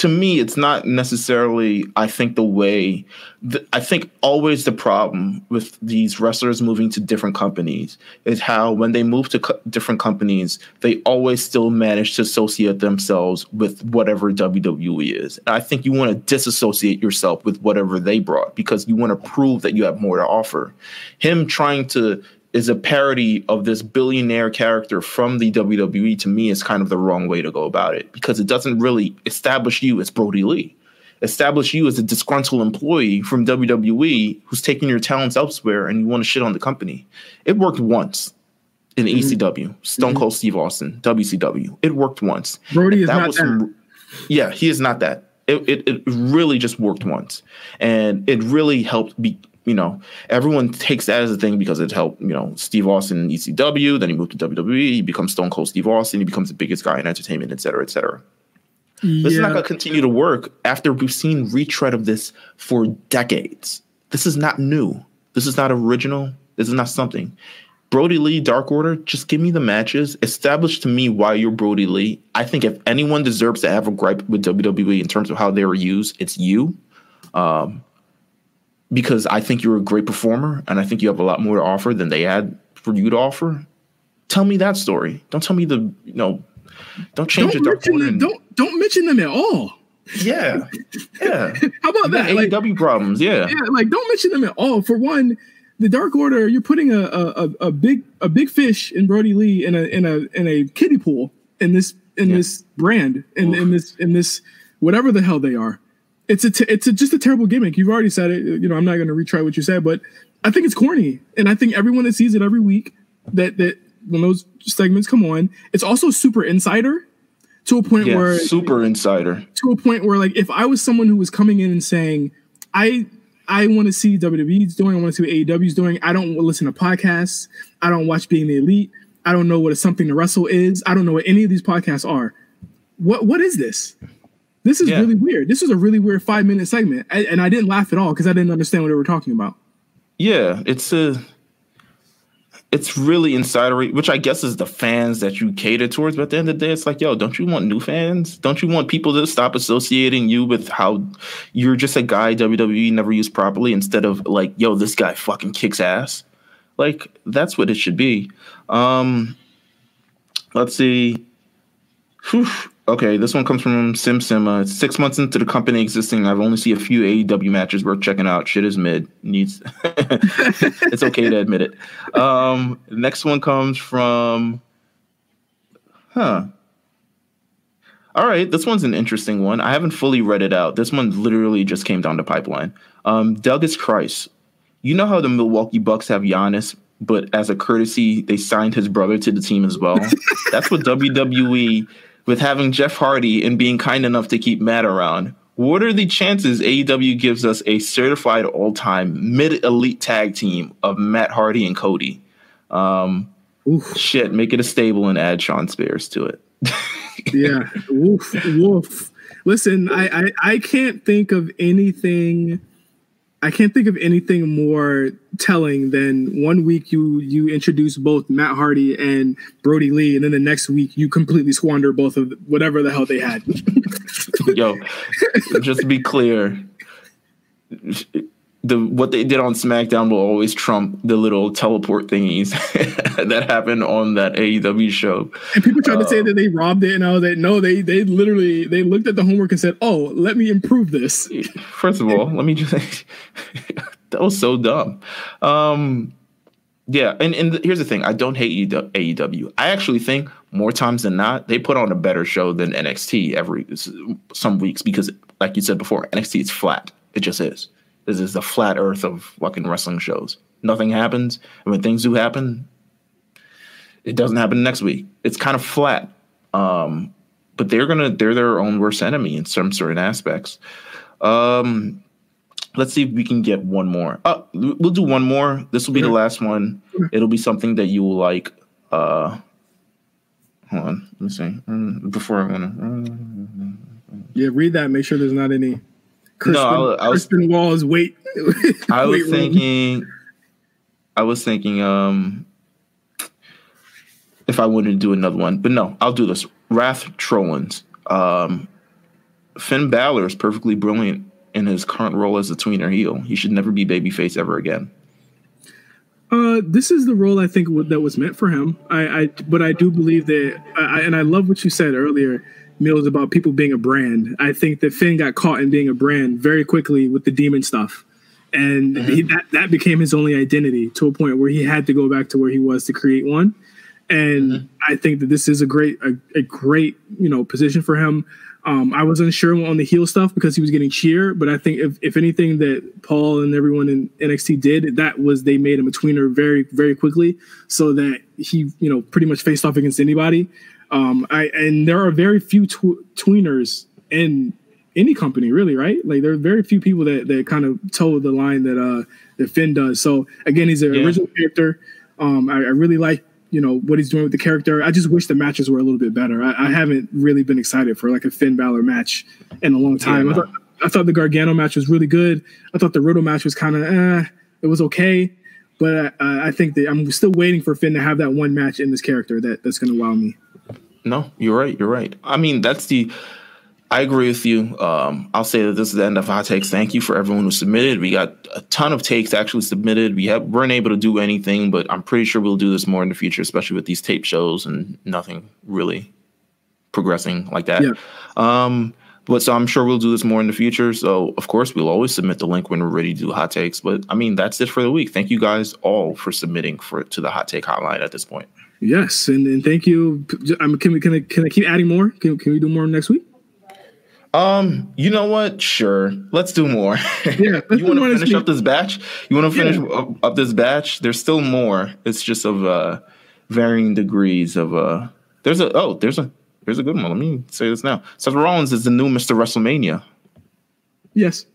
To me, it's not necessarily. I think the way. The, I think always the problem with these wrestlers moving to different companies is how when they move to co- different companies, they always still manage to associate themselves with whatever WWE is. And I think you want to disassociate yourself with whatever they brought because you want to prove that you have more to offer. Him trying to is a parody of this billionaire character from the WWE to me is kind of the wrong way to go about it because it doesn't really establish you as Brodie Lee. Establish you as a disgruntled employee from WWE who's taking your talents elsewhere and you want to shit on the company. It worked once in mm-hmm. ECW, Stone mm-hmm. Cold Steve Austin, WCW. It worked once. Brodie is not that. some- yeah, he is not that. It, it it really just worked once, and it really helped. Be you know everyone takes that as a thing because it helped. You know Steve Austin in ECW, then he moved to WWE. He becomes Stone Cold Steve Austin. He becomes the biggest guy in entertainment, et cetera, et cetera. This is not going to continue to work after we've seen retread of this for decades. This is not new. This is not original. This is not something. Brodie Lee, Dark Order, just give me the matches. Establish to me why you're Brodie Lee. I think if anyone deserves to have a gripe with WWE in terms of how they were used, it's you. Um, because I think you're a great performer and I think you have a lot more to offer than they had for you to offer. Tell me that story. Don't tell me the, you know, don't change Don't the Dark mention, them, and- don't don't mention them at all. yeah. Yeah. How about that? Like, AEW problems. Yeah. yeah, like don't mention them at all. For one, the Dark Order, you're putting a a, a, a big a big fish in Brodie Lee in a in a in a kiddie pool in this in Yeah. this brand in, Oof. in this in this whatever the hell they are. It's a t- it's a, just a terrible gimmick. You've already said it. You know, I'm not going to retry what you said, but I think it's corny, and I think everyone that sees it every week that that when those segments come on, it's also super insider to a point Yeah. where Super insider. to a point where like if I was someone who was coming in and saying, I I want to see WWE's doing, I want to see what AEW's doing. I don't listen to podcasts. I don't watch Being the Elite. I don't know what a something to wrestle is. I don't know what any of these podcasts are. What what is this? This is Yeah. really weird. This is a really weird five minute segment, I, and I didn't laugh at all because I didn't understand what they were talking about. Yeah. It's a. It's really insidery, which I guess is the fans that you cater towards. But at the end of the day, it's like, yo, don't you want new fans? Don't you want people to stop associating you with how you're just a guy WWE never used properly instead of like, yo, this guy fucking kicks ass? Like, that's what it should be. Um, let's see. Whew. Okay, this one comes from Sim Sima. It's six months into the company existing. I've only seen a few AEW matches worth checking out. Shit is mid. Needs. it's okay to admit it. Um, next one comes from. Huh. All right, this one's an interesting one. I haven't fully read it out. This one literally just came down the pipeline. Um, Douglas Christ. You know how the Milwaukee Bucks have Giannis, but as a courtesy, they signed his brother to the team as well. That's what WWE, with having Jeff Hardy and being kind enough to keep Matt around. What are the chances AEW gives us a certified all-time mid-elite tag team of Matt Hardy and Cody? Um, Oof. shit, make it a stable and add Shawn Spears to it. yeah woof woof listen I, I i can't think of anything I can't think of anything more telling than one week you you introduce both Matt Hardy and Brodie Lee, and then the next week you completely squander both of whatever the hell they had. Yo, just to be clear, the what they did on SmackDown will always trump the little teleport thingies that happened on that AEW show. And people tried uh, to say that they robbed it, and I was like, no, they they literally they looked at the homework and said, oh, let me improve this. First of all, let me just that was so dumb. Um, yeah, and and here's the thing: I don't hate AEW. I actually think more times than not they put on a better show than NXT every some weeks because, like you said before, NXT is flat. It just is. This is the flat earth of fucking wrestling shows. Nothing happens, and when things do happen, it doesn't happen next week. It's kind of flat. Um, but they're gonna they're their own worst enemy in some certain aspects. Um, let's see if we can get one more. Uh, we'll do one more. This will be the last one. It'll be something that you will like. Uh, hold on, let me see. Mm, before I wanna. yeah, read that. Make sure there's not any No, I, I was, Walls wait. I was wait thinking. Room. I was thinking. Um, if I wanted to do another one, but no, I'll do this. Wrath Trollins. Um, Finn Balor is perfectly brilliant in his current role as a tweener heel. He should never be babyface ever again. Uh, this is the role I think that was meant for him. I, I but I do believe that, I, and I love what you said earlier Meelz about people being a brand. I think that Finn got caught in being a brand very quickly with the demon stuff. And mm-hmm. he, that, that became his only identity to a point where he had to go back to where he was to create one. And mm-hmm. I think that this is a great, a, a great, you know, position for him. Um, I was unsure on the heel stuff because he was getting cheer, but I think if, if anything that Paul and everyone in NXT did, that was they made him a tweener very, very quickly so that he, you know, pretty much faced off against anybody. Um, I and there are very few tw- tweeners in any company, really, right? Like there are very few people that that kind of toe the line that uh that Finn does. So again, he's an yeah. original character. Um, I, I, really like you know what he's doing with the character. I just wish the matches were a little bit better. I, I haven't really been excited for like a Finn Balor match in a long time. Yeah, I, thought, I thought the Gargano match was really good. I thought the Riddle match was kind of eh, it was okay. But uh, I think that I'm still waiting for Finn to have that one match in this character that that's going to wow me. No, you're right. You're right. I mean, that's the. I agree with you. Um, I'll say that this is the end of hot takes. Thank you for everyone who submitted. We got a ton of takes actually submitted. We have weren't able to do anything, but I'm pretty sure we'll do this more in the future, especially with these tape shows and nothing really progressing like that. Yeah. Um, but so I'm sure we'll do this more in the future. So of course we'll always submit the link when we're ready to do hot takes. But I mean that's it for the week. Thank you guys all for submitting for to the hot take hotline at this point. Yes, and, and thank you. Um, can we can I, can I keep adding more? Can, can we do more next week? Um, you know what? Sure, let's do more. Yeah, you want to finish up this batch? You want to finish yeah. up, up, this batch? There's still more. It's just of uh, varying degrees of uh. There's a oh, there's a there's a good one. Let me say this now. Seth Rollins is the new Mr. WrestleMania. Yes.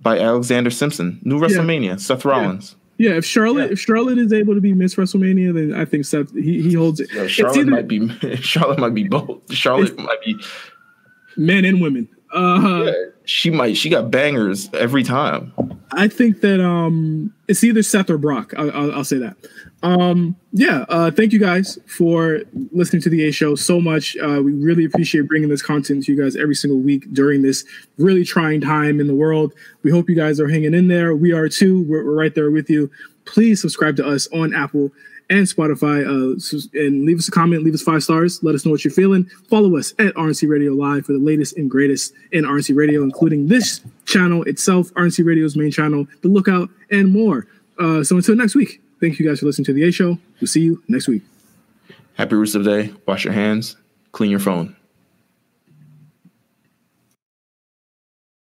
By Alexander Simpson, new WrestleMania. Yeah. Seth Rollins. Yeah, if Charlotte yeah. if Charlotte is able to be Miss WrestleMania, then I think Seth he, he holds it. Yeah, Charlotte either, might be Charlotte might be both. Charlotte might be men and women. Uh, yeah, she might. She got bangers every time. I think that um, it's either Seth or Brock. I'll, I'll, I'll say that. Um, yeah. Uh, thank you guys for listening to the A Show so much. Uh, we really appreciate bringing this content to you guys every single week during this really trying time in the world. We hope you guys are hanging in there. We are too. We're, we're right there with you. Please subscribe to us on Apple and Spotify. Uh, and leave us a comment, leave us five stars. Let us know what you're feeling. Follow us at RNC Radio Live for the latest and greatest in RNC Radio, including this channel itself, RNC Radio's main channel, The Lookout, and more. Uh, so until next week, thank you guys for listening to the A Show. We'll see you next week. Happy Rusev Day. Wash your hands. Clean your phone.